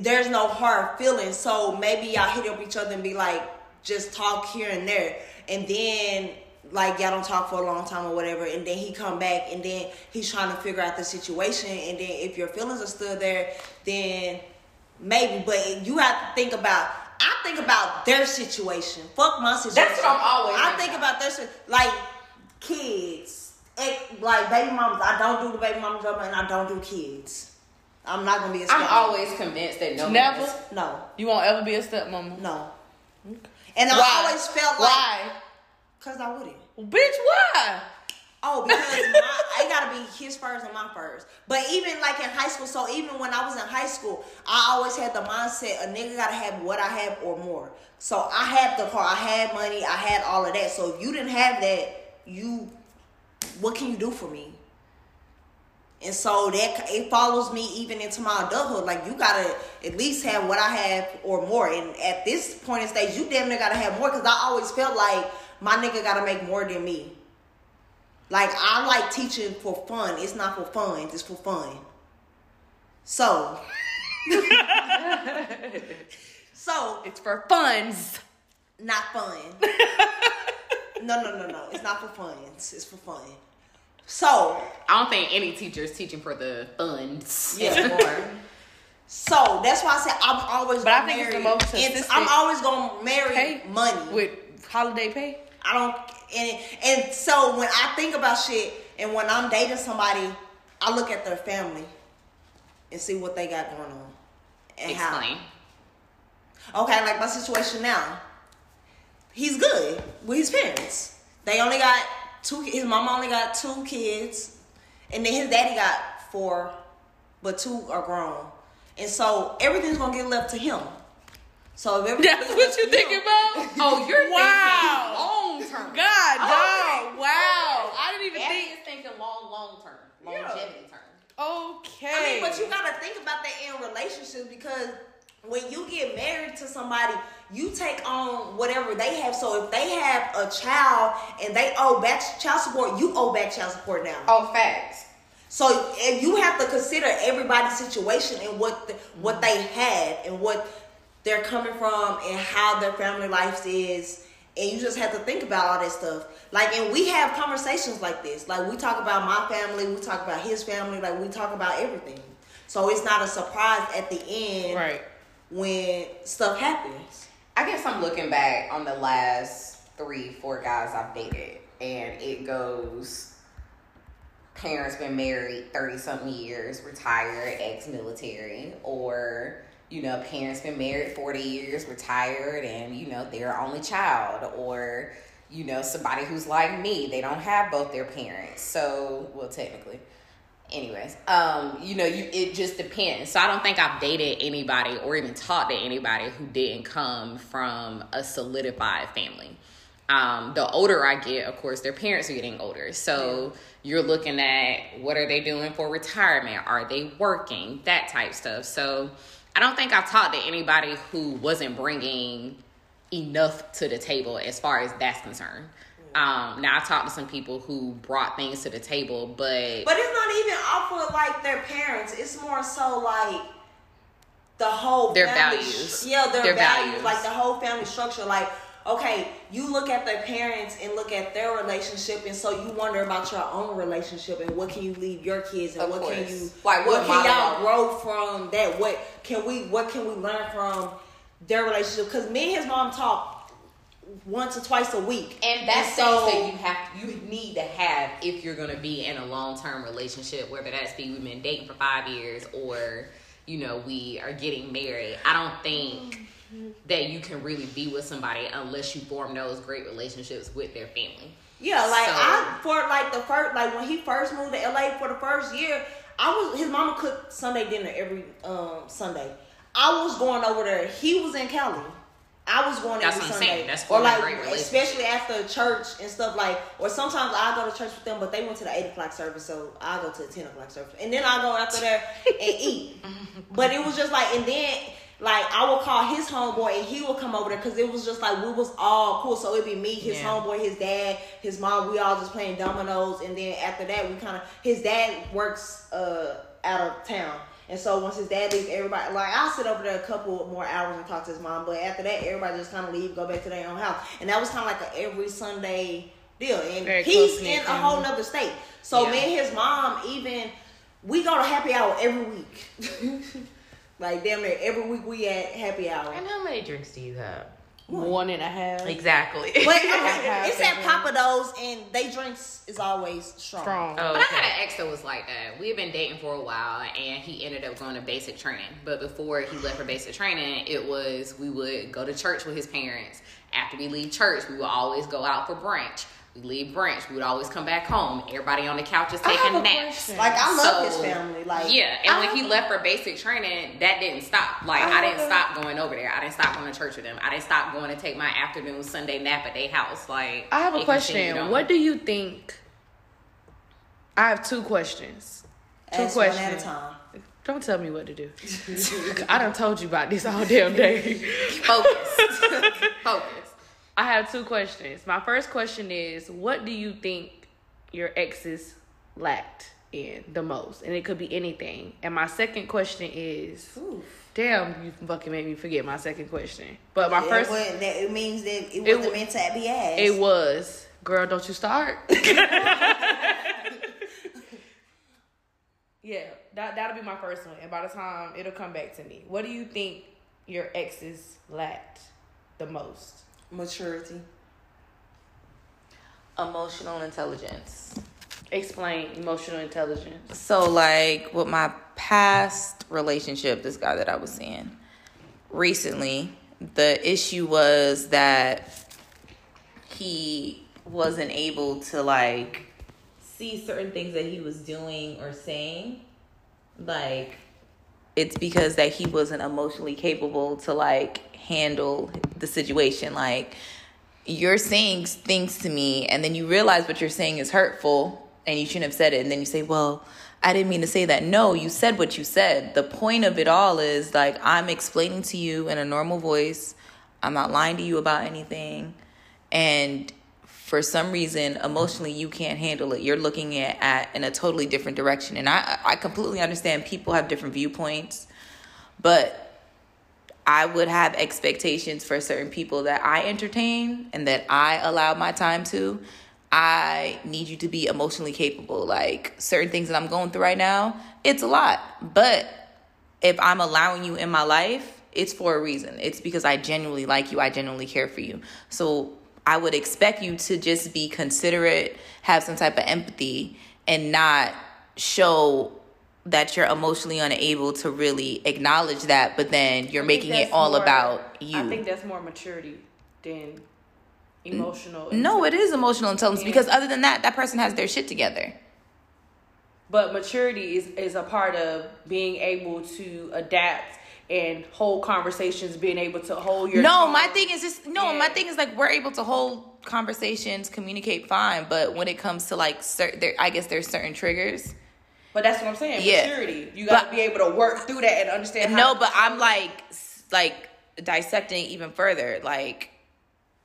there's no hard feelings. So maybe y'all hit up each other and be like, just talk here and there, and then like y'all don't talk for a long time or whatever, and then he come back and then he's trying to figure out the situation, and then if your feelings are still there, then maybe. But you have to think about. I think about their situation. Fuck my situation. That's what I'm always I think about their si- like kids, like baby mamas. I don't do the baby mama drama, and I don't do kids. I'm not gonna be a I'm always convinced that no. Never? is- no, You won't ever be a stepmama. no. And I Why? always felt like, Why? cause I wouldn't. Bitch, why? Oh, because my, I gotta be his first and my first. But even like in high school, so even when I was in high school, I always had the mindset a nigga gotta have what I have or more. So I had the car, I had money, I had all of that. So if you didn't have that, you, what can you do for me? And so that it follows me even into my adulthood. Like you gotta at least have what I have or more. And at this point in stage, you damn near gotta have more because I always felt like my nigga gotta make more than me. Like I like teaching for fun. It's not for fun. It's for fun. So. so It's for funds. not fun. no, no, no, no. It's not for fun. It's, it's for fun. So I don't think any teacher is teaching for the funds. yeah. So that's why I said I'm always. But I gonna think it's the marry- most consistent I'm always gonna marry pay money. with holiday pay. I don't and and so when I think about shit and when I'm dating somebody, I look at their family and see what they got going on and Explain. how. Okay, like my situation now. He's good with his parents. They only got two. His mama only got two kids, and then his daddy got four, but two are grown. And so everything's gonna get left to him. So if That's what you to thinking him- about? Oh, you're Wow. thinking long term. God, Okay. dog. Wow. I didn't even Abby think. is thinking long, long term, longevity term. Okay. I mean, but you gotta think about that in relationships because when you get married to somebody, you take on whatever they have. So if they have a child and they owe back child support, you owe back child support now. Oh, facts. So and you have to consider everybody's situation and what the, what they have and what they're coming from and how their family life is. And you just have to think about all that stuff. Like, and we have conversations like this. Like, we talk about my family, we talk about his family, like, we talk about everything. So it's not a surprise at the end right. when stuff happens. I guess I'm looking back on the last three, four guys I've dated, and it goes parents been married 30 something years, retired, ex military, or you know, parents been married 40 years, retired, and you know, their only child, or you know, somebody who's like me, they don't have both their parents. So, well, technically. Anyways, um, you know, you it just depends. So I don't think I've dated anybody or even talked to anybody who didn't come from a solidified family. Um, the older I get, of course, their parents are getting older. So you're looking at what are they doing for retirement? Are they working? That type stuff. So I don't think I've talked to anybody who wasn't bringing enough to the table as far as that's concerned. Um, now I talked to some people who brought things to the table, but But it's not even off of like their parents. It's more so like the whole Their family values. yeah, their, Their values, values. like the whole family structure. Like, okay, you look at their parents and look at their relationship, and so you wonder about your own relationship and what can you leave your kids and Of what can you Like, what, what can y'all grow from that? What can we what can we learn from their relationship? Because me and his mom talk once or twice a week, And that's so things that you have you need to have if you're gonna be in a long term relationship, whether that's be we've been dating for five years or, you know, we are getting married. I don't think that you can really be with somebody unless you form those great relationships with their family. Yeah, like So- I for like the first like when he first moved to LA for the first year, I was his mama cooked Sunday dinner every um Sunday. I was going over there. He was in Cali. I was going That's every Sunday. saying. That's or like great especially after church and stuff like or sometimes I go to church with them, but they went to the eight o'clock service, so I go to the ten o'clock service. And then I go after there and eat. But it was just like and then like I would call his homeboy and he would come over there because it was just like we was all cool. So it'd be me, his Yeah. homeboy, his dad, his mom. We all just playing dominoes, and then after that, we kind of his dad works uh out of town, and so once his dad leaves, everybody like I'll sit over there a couple more hours and talk to his mom. But after that, everybody just kind of leave, go back to their own house, and that was kind of like a every Sunday deal. And Very he's in a whole nother state, so Yeah. me and his mom even we go to happy hour every week. like damn near every week we at happy hour. And how many drinks do you have? One and a half. Exactly. But okay, half it's at and Pappadeaux's, and they drinks is always strong. Strong. Oh, But I okay. had an ex that was like that. We had been dating for a while, and he ended up going to basic training. But before he left for basic training, it was we would go to church with his parents. After we leave church, we would always go out for brunch. We leave brunch, we would always come back home. Everybody on the couch is taking naps. question. Like I love his family. Like yeah, and when he have- left for basic training, that didn't stop. Like I I, didn't a- stop going over there. I didn't stop going to church with him. I didn't stop going to take my afternoon Sunday nap at their house. Like I have a question. What do you think? I have two questions. Two ask one questions. at a time. Don't tell me what to do. I done told you about this all damn day. focus? focus. I have two questions. My first question is, what do you think your exes lacked in the most? And it could be anything. And my second question is, Oof. damn, you fucking made me forget my second question. But my It first, wasn't- that, it means that it It wasn't wa- meant to be asked. it was, girl, don't you start. yeah, that that'll be my first one. And by the time it'll come back to me, what do you think your exes lacked the most? Maturity. Emotional intelligence. Explain emotional intelligence. So, like with my past relationship, this guy that I was seeing recently, the issue was that he wasn't able to like see certain things that he was doing or saying. Like, it's because that he wasn't emotionally capable to like handle the situation. Like, you're saying things to me and then you realize what you're saying is hurtful and you shouldn't have said it and then you say well i didn't mean to say that. No you said what you said. The point of it all is like i'm explaining to you in a normal voice. I'm not lying to you about anything. And for some reason emotionally you can't handle it you're looking at, at in a totally different direction and i i completely understand people have different viewpoints but I would have expectations for certain people that I entertain and that I allow my time to. I need you to be emotionally capable. Like certain things that I'm going through right now, it's a lot. But if I'm allowing you in my life, it's for a reason. It's because I genuinely like you, I genuinely care for you. So I would expect you to just be considerate, have some type of empathy, and not show that you're emotionally unable to really acknowledge that, but then you're making it all more- about you. I think that's more maturity than emotional. No, it is emotional intelligence Yeah. because other than that, that person has their shit together. But maturity is is a part of being able to adapt and hold conversations, being able to hold your. no, tone. my thing is just no. Yeah. My thing is like we're able to hold conversations, communicate fine, but when it comes to like certain, there, I guess there's certain triggers. But that's what I'm saying. Yeah. Maturity. You got to be able to work through that and understand. No, but I'm like like dissecting even further. Like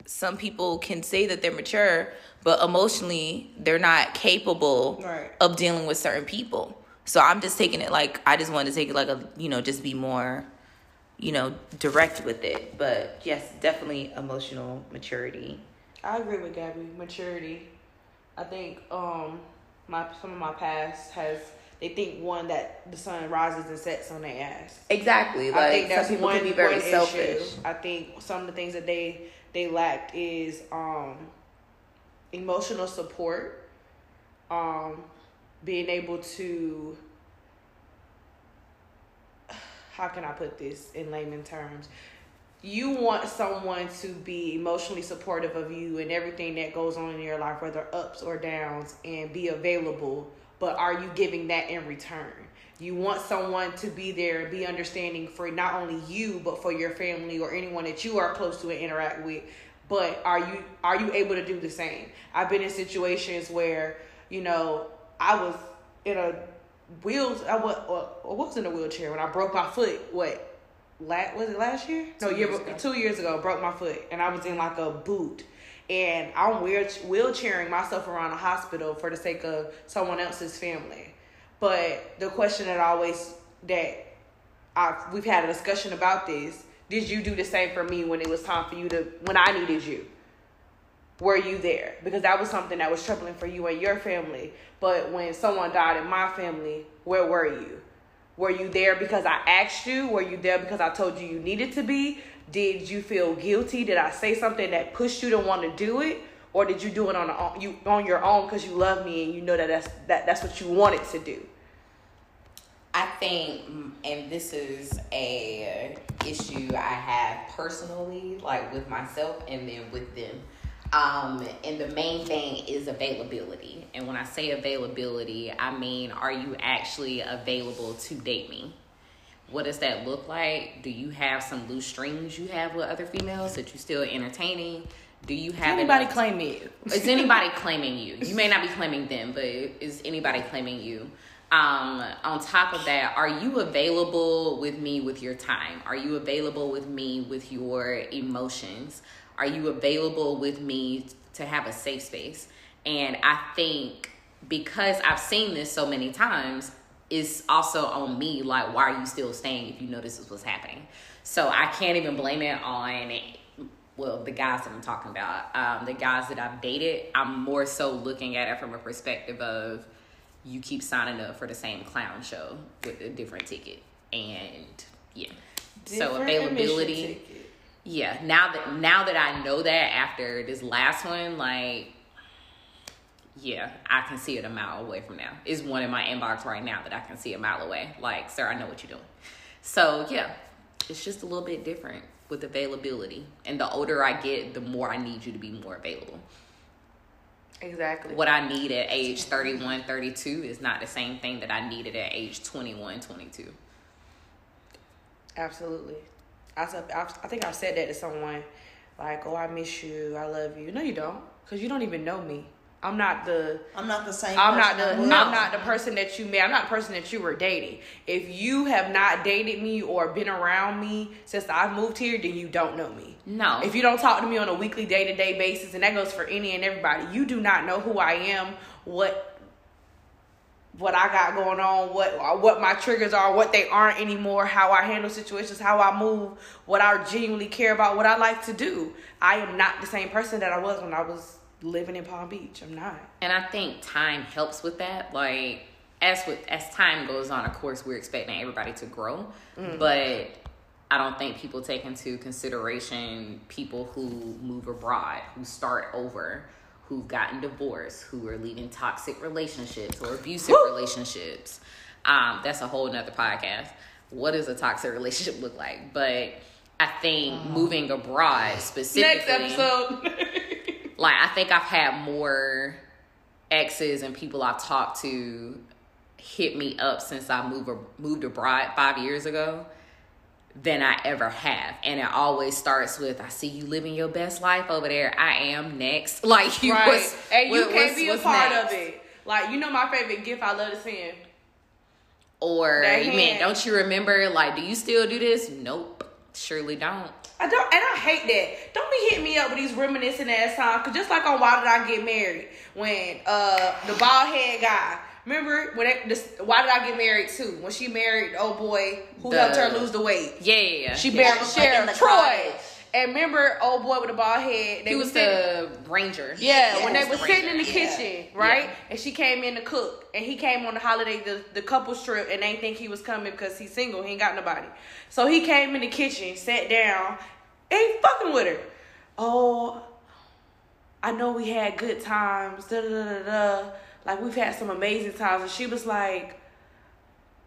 some people can say that they're mature, but emotionally they're not capable Right. of dealing with certain people. So I'm just taking it like I just wanted to take it like a you know just be more you know direct with it. But yes, definitely emotional maturity. I agree with Gabby. Maturity. I think um my some of my past has they think one that the sun rises and sets on their ass. Exactly. Like I think that's some people one, can be very selfish. Issue. I think some of the things that they they lacked is um emotional support, um being able to how can I put this in layman terms? You want someone to be emotionally supportive of you and everything that goes on in your life, whether ups or downs, and be available. But are you giving that in return? You want someone to be there and be understanding for not only you, but for your family or anyone that you are close to and interact with. But are you are you able to do the same? I've been in situations where you know I was in a wheels. I was, uh, I was in a wheelchair when I broke my foot. What? La- was it last year? No, year years ago. two years ago. Broke my foot, and I was in like a boot, and I'm wheel wheelchairing myself around a hospital for the sake of someone else's family. But the question that I always that I we've had a discussion about this. Did you do the same for me when it was time for you to when I needed you? Were you there? Because that was something that was troubling for you and your family. But when someone died in my family, where were you? Were you there because I asked you? Were you there because I told you you needed to be? Did you feel guilty? Did I say something that pushed you to want to do it? Or did you do it on a, you on your own because you love me and you know that that's that that's what you wanted to do? I think, mm, and this is a issue I have personally, like with myself and then with them. Um, and the main thing is availability. And when I say availability, I mean, are you actually available to date me? What does that look like? Do you have some loose strings you have with other females that you're still entertaining? Do you have Anybody enough- claim me? is anybody claiming you? You may not be claiming them, but is anybody claiming you? Um, on top of that, are you available with me with your time? Are you available with me with your emotions? Are you available with me to have a safe space? And I think because I've seen this so many times, it's also on me. Like, why are you still staying if you know this is what's happening? So I can't even blame it on well, the guys that I'm talking about, um, the guys that I've dated, I'm more so looking at it from a perspective of you keep signing up for the same clown show with a different ticket, and yeah. so Different admission availability. Yeah. Now that now that I know that after this last one, like, yeah, I can see it a mile away from now. Is one in my inbox right now that I can see a mile away. Like, sir, I know what you're doing. So yeah, it's just a little bit different with availability. And the older I get, the more I need you to be more available. Exactly. What I need at age 31, 32 is not the same thing that I needed at age 21, 22. Absolutely. I, said- I've- think I've said that to someone, like, "Oh, I miss you. I love you." No, you don't, because you don't even know me. I'm not the. I'm not the same. I'm not the. I. I'm not the person that you met. I'm not the person that you were dating. If you have not dated me or been around me since I've moved here, then you don't know me. No. If you don't talk to me on a weekly, day to day basis, and that goes for any and everybody, you do not know who I am, what what I got going on, what what my triggers are, what they aren't anymore, how I handle situations, how I move, what I genuinely care about, what I like to do. I am not the same person that I was when I was living in Palm Beach. I'm not. And I think time helps with that. Like as with as time goes on, of course, we're expecting everybody to grow, mm. but I don't think people take into consideration people who move abroad, who start over, who've gotten divorced, who are leaving toxic relationships or abusive relationships. Um, that's a whole nother podcast. What does a toxic relationship look like? But I think moving abroad specifically. Next episode. Like I think I've had more exes and people I've talked to hit me up since I moved moved abroad five years ago than I ever have. And it always starts with I see you living your best life over there. I am next. Like you Right. was and you what- can't be a part next? of it. Like you know my favorite gift I love to send. Or man, don't you remember like do you still do this? Nope. Surely don't. I don't, and I hate that. Don't be hitting me up with these reminiscing ass songs. Cause just like on Why Did I Get Married, when uh the bald head guy, remember when it, this, Why Did I Get Married too? When she married the old boy who The- helped her lose the weight. Yeah, yeah, yeah. She yeah. married was like Sheriff the Troy. cottage. And remember old boy with the bald head? They He was sitting- the ranger. Yeah, Yeah, when they he was was the sitting in the yeah. kitchen, right? Yeah. And she came in to cook, and he came on the holiday, the, the couple's trip, and they didn't think he was coming because he's single, he ain't got nobody. So he came in the kitchen, sat down, ain't fucking with her. Oh, I know we had good times, da da da da da. Like we've had some amazing times, and she was like,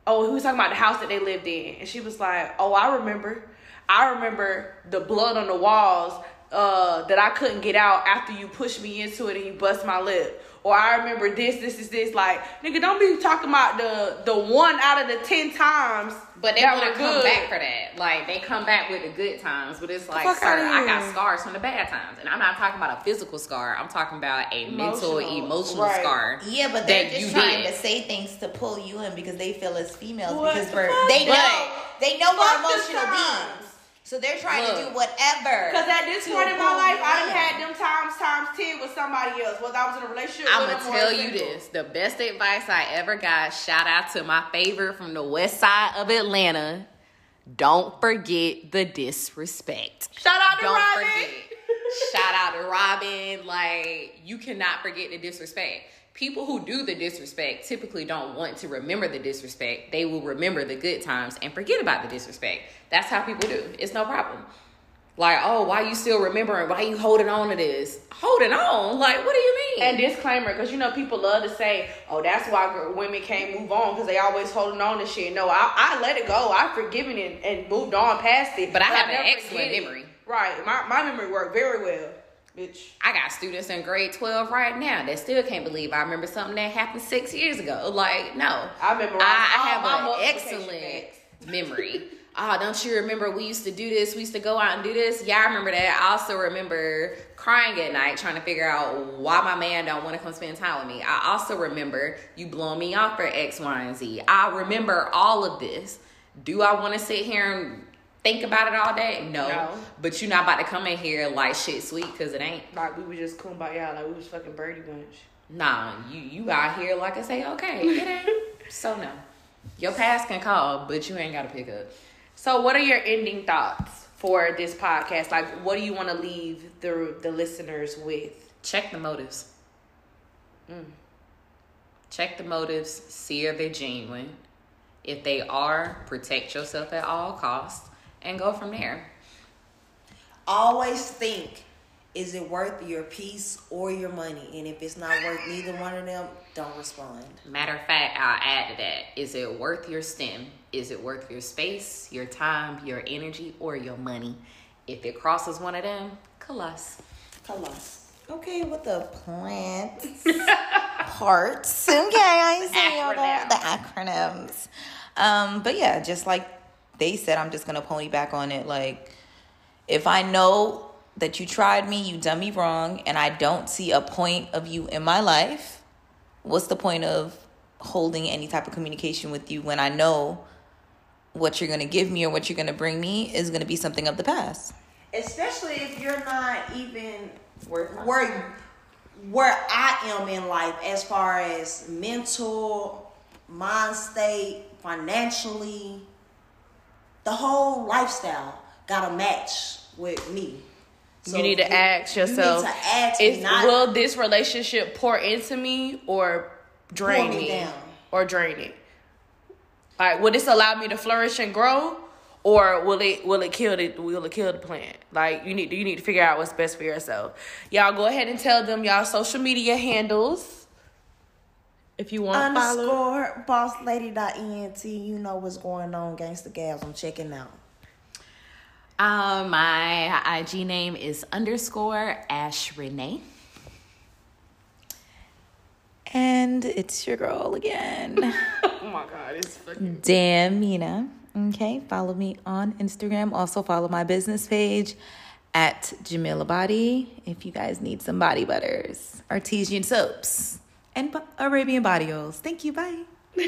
oh, he was talking about the house that they lived in, and she was like, oh, I remember, I remember the blood on the walls uh, that I couldn't get out after you pushed me into it and you bust my lip. Or I remember this, this is this. Like, nigga, don't be talking about the the one out of the ten times. But they that want to come good. back for that. Like they come back with the good times, but it's like, sir, outta I got scars from the bad times, and I'm not talking about a physical scar. I'm talking about a mental, Emotional. emotional Right. scar. Yeah, but they're that just you trying did. to say things to pull you in because they feel as females What because the we're they know they know we're emotional times. beings. So they're trying to do whatever. Cause at this point in my life, I done in. had them times times ten with somebody else. Whether I was in a relationship, I'm with gonna tell you this: the best advice I ever got. Shout out to my favorite from the west side of Atlanta. Don't forget the disrespect. Shout out to Don't Robin. forget. Shout out to Robin. Like you cannot forget the disrespect. People who do the disrespect typically don't want to remember the disrespect. They will remember the good times and forget about the disrespect. That's how people do. It's no problem. Like, oh, why you still remembering? Why you holding on to this? Holding on? Like, what do you mean? And disclaimer, because you know people love to say, "Oh, that's why women can't move on because they always holding on to shit." No, I, I let it go. I've forgiven it and moved on past it. But I have an excellent forget it. memory. Right, my my memory worked very well, bitch. I got students in grade 12 right now that still can't believe I remember something that happened six years ago. Like, no. I memorized I, I have an excellent memory. Ah, don't you remember we used to do this? We used to go out and do this. Yeah, I remember that. I also remember crying at night trying to figure out why my man don't want to come spend time with me. I also remember you blowing me off for X, Y, and Z. I remember all of this. Do I want to sit here and think about it all day? No. No. But you're not about to come in here like shit sweet because it ain't. Like we was just kumbaya, like we was fucking Brady Bunch. Nah, you you out here like I say, okay, it ain't. so no, your past can call, but you ain't got to pick up. So, what are your ending thoughts for this podcast? Like, what do you want to leave the the listeners with? Check the motives. Mm. Check the motives. See if they're genuine. If they are, protect yourself at all costs and go from there. Always think, is it worth your peace or your money? And if it's not worth neither one of them, don't respond. Matter of fact, I'll add to that. Is it worth your stem? Is it worth your space, your time, your energy, or your money? If it crosses one of them, colors. Colors. Okay, with the plants parts. Okay, I see all the, the acronyms. Um, but yeah, just like they said, I'm just gonna pony back on it. Like, if I know that you tried me, you done me wrong, and I don't see a point of you in my life, what's the point of holding any type of communication with you when I know what you're gonna give me or what you're gonna bring me is gonna be something of the past? Especially if you're not even where where I am in life as far as mental, mind state, financially, the whole lifestyle gotta match with me. So you need to ask yourself: You to ask is, not Will this relationship pour into me or drain me me, down. or drain it? Like, will this allow me to flourish and grow, or will it will it kill the will it kill the plant? Like, you need you need to figure out what's best for yourself. Y'all go ahead and tell them y'all social media handles if you want to follow. bosslady.ent. You know what's going on, Gangsta Gals. I'm checking out. Um, my IG name is underscore Ash Renee. And it's your girl again. oh my God, it's fucking. Damn, Mina. Okay, follow me on Instagram. Also, follow my business page at Jamila Body if you guys need some body butters, artesian soaps and Arabian body oils. Thank you. Bye.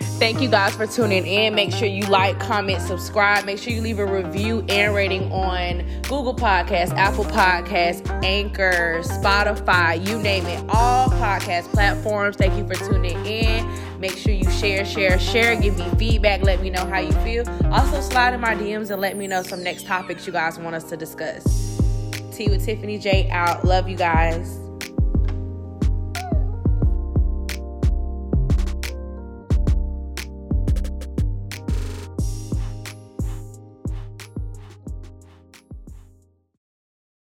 Thank you guys for tuning in. Make sure you like, comment, subscribe. Make sure you leave a review and rating on Google Podcasts, Apple Podcasts, Anchor, Spotify, you name it. All podcast platforms. Thank you for tuning in. Make sure you share, share, share. Give me feedback. Let me know how you feel. Also, slide in my DMs and let me know some next topics you guys want us to discuss. Tea with Tiffany J out. Love you guys.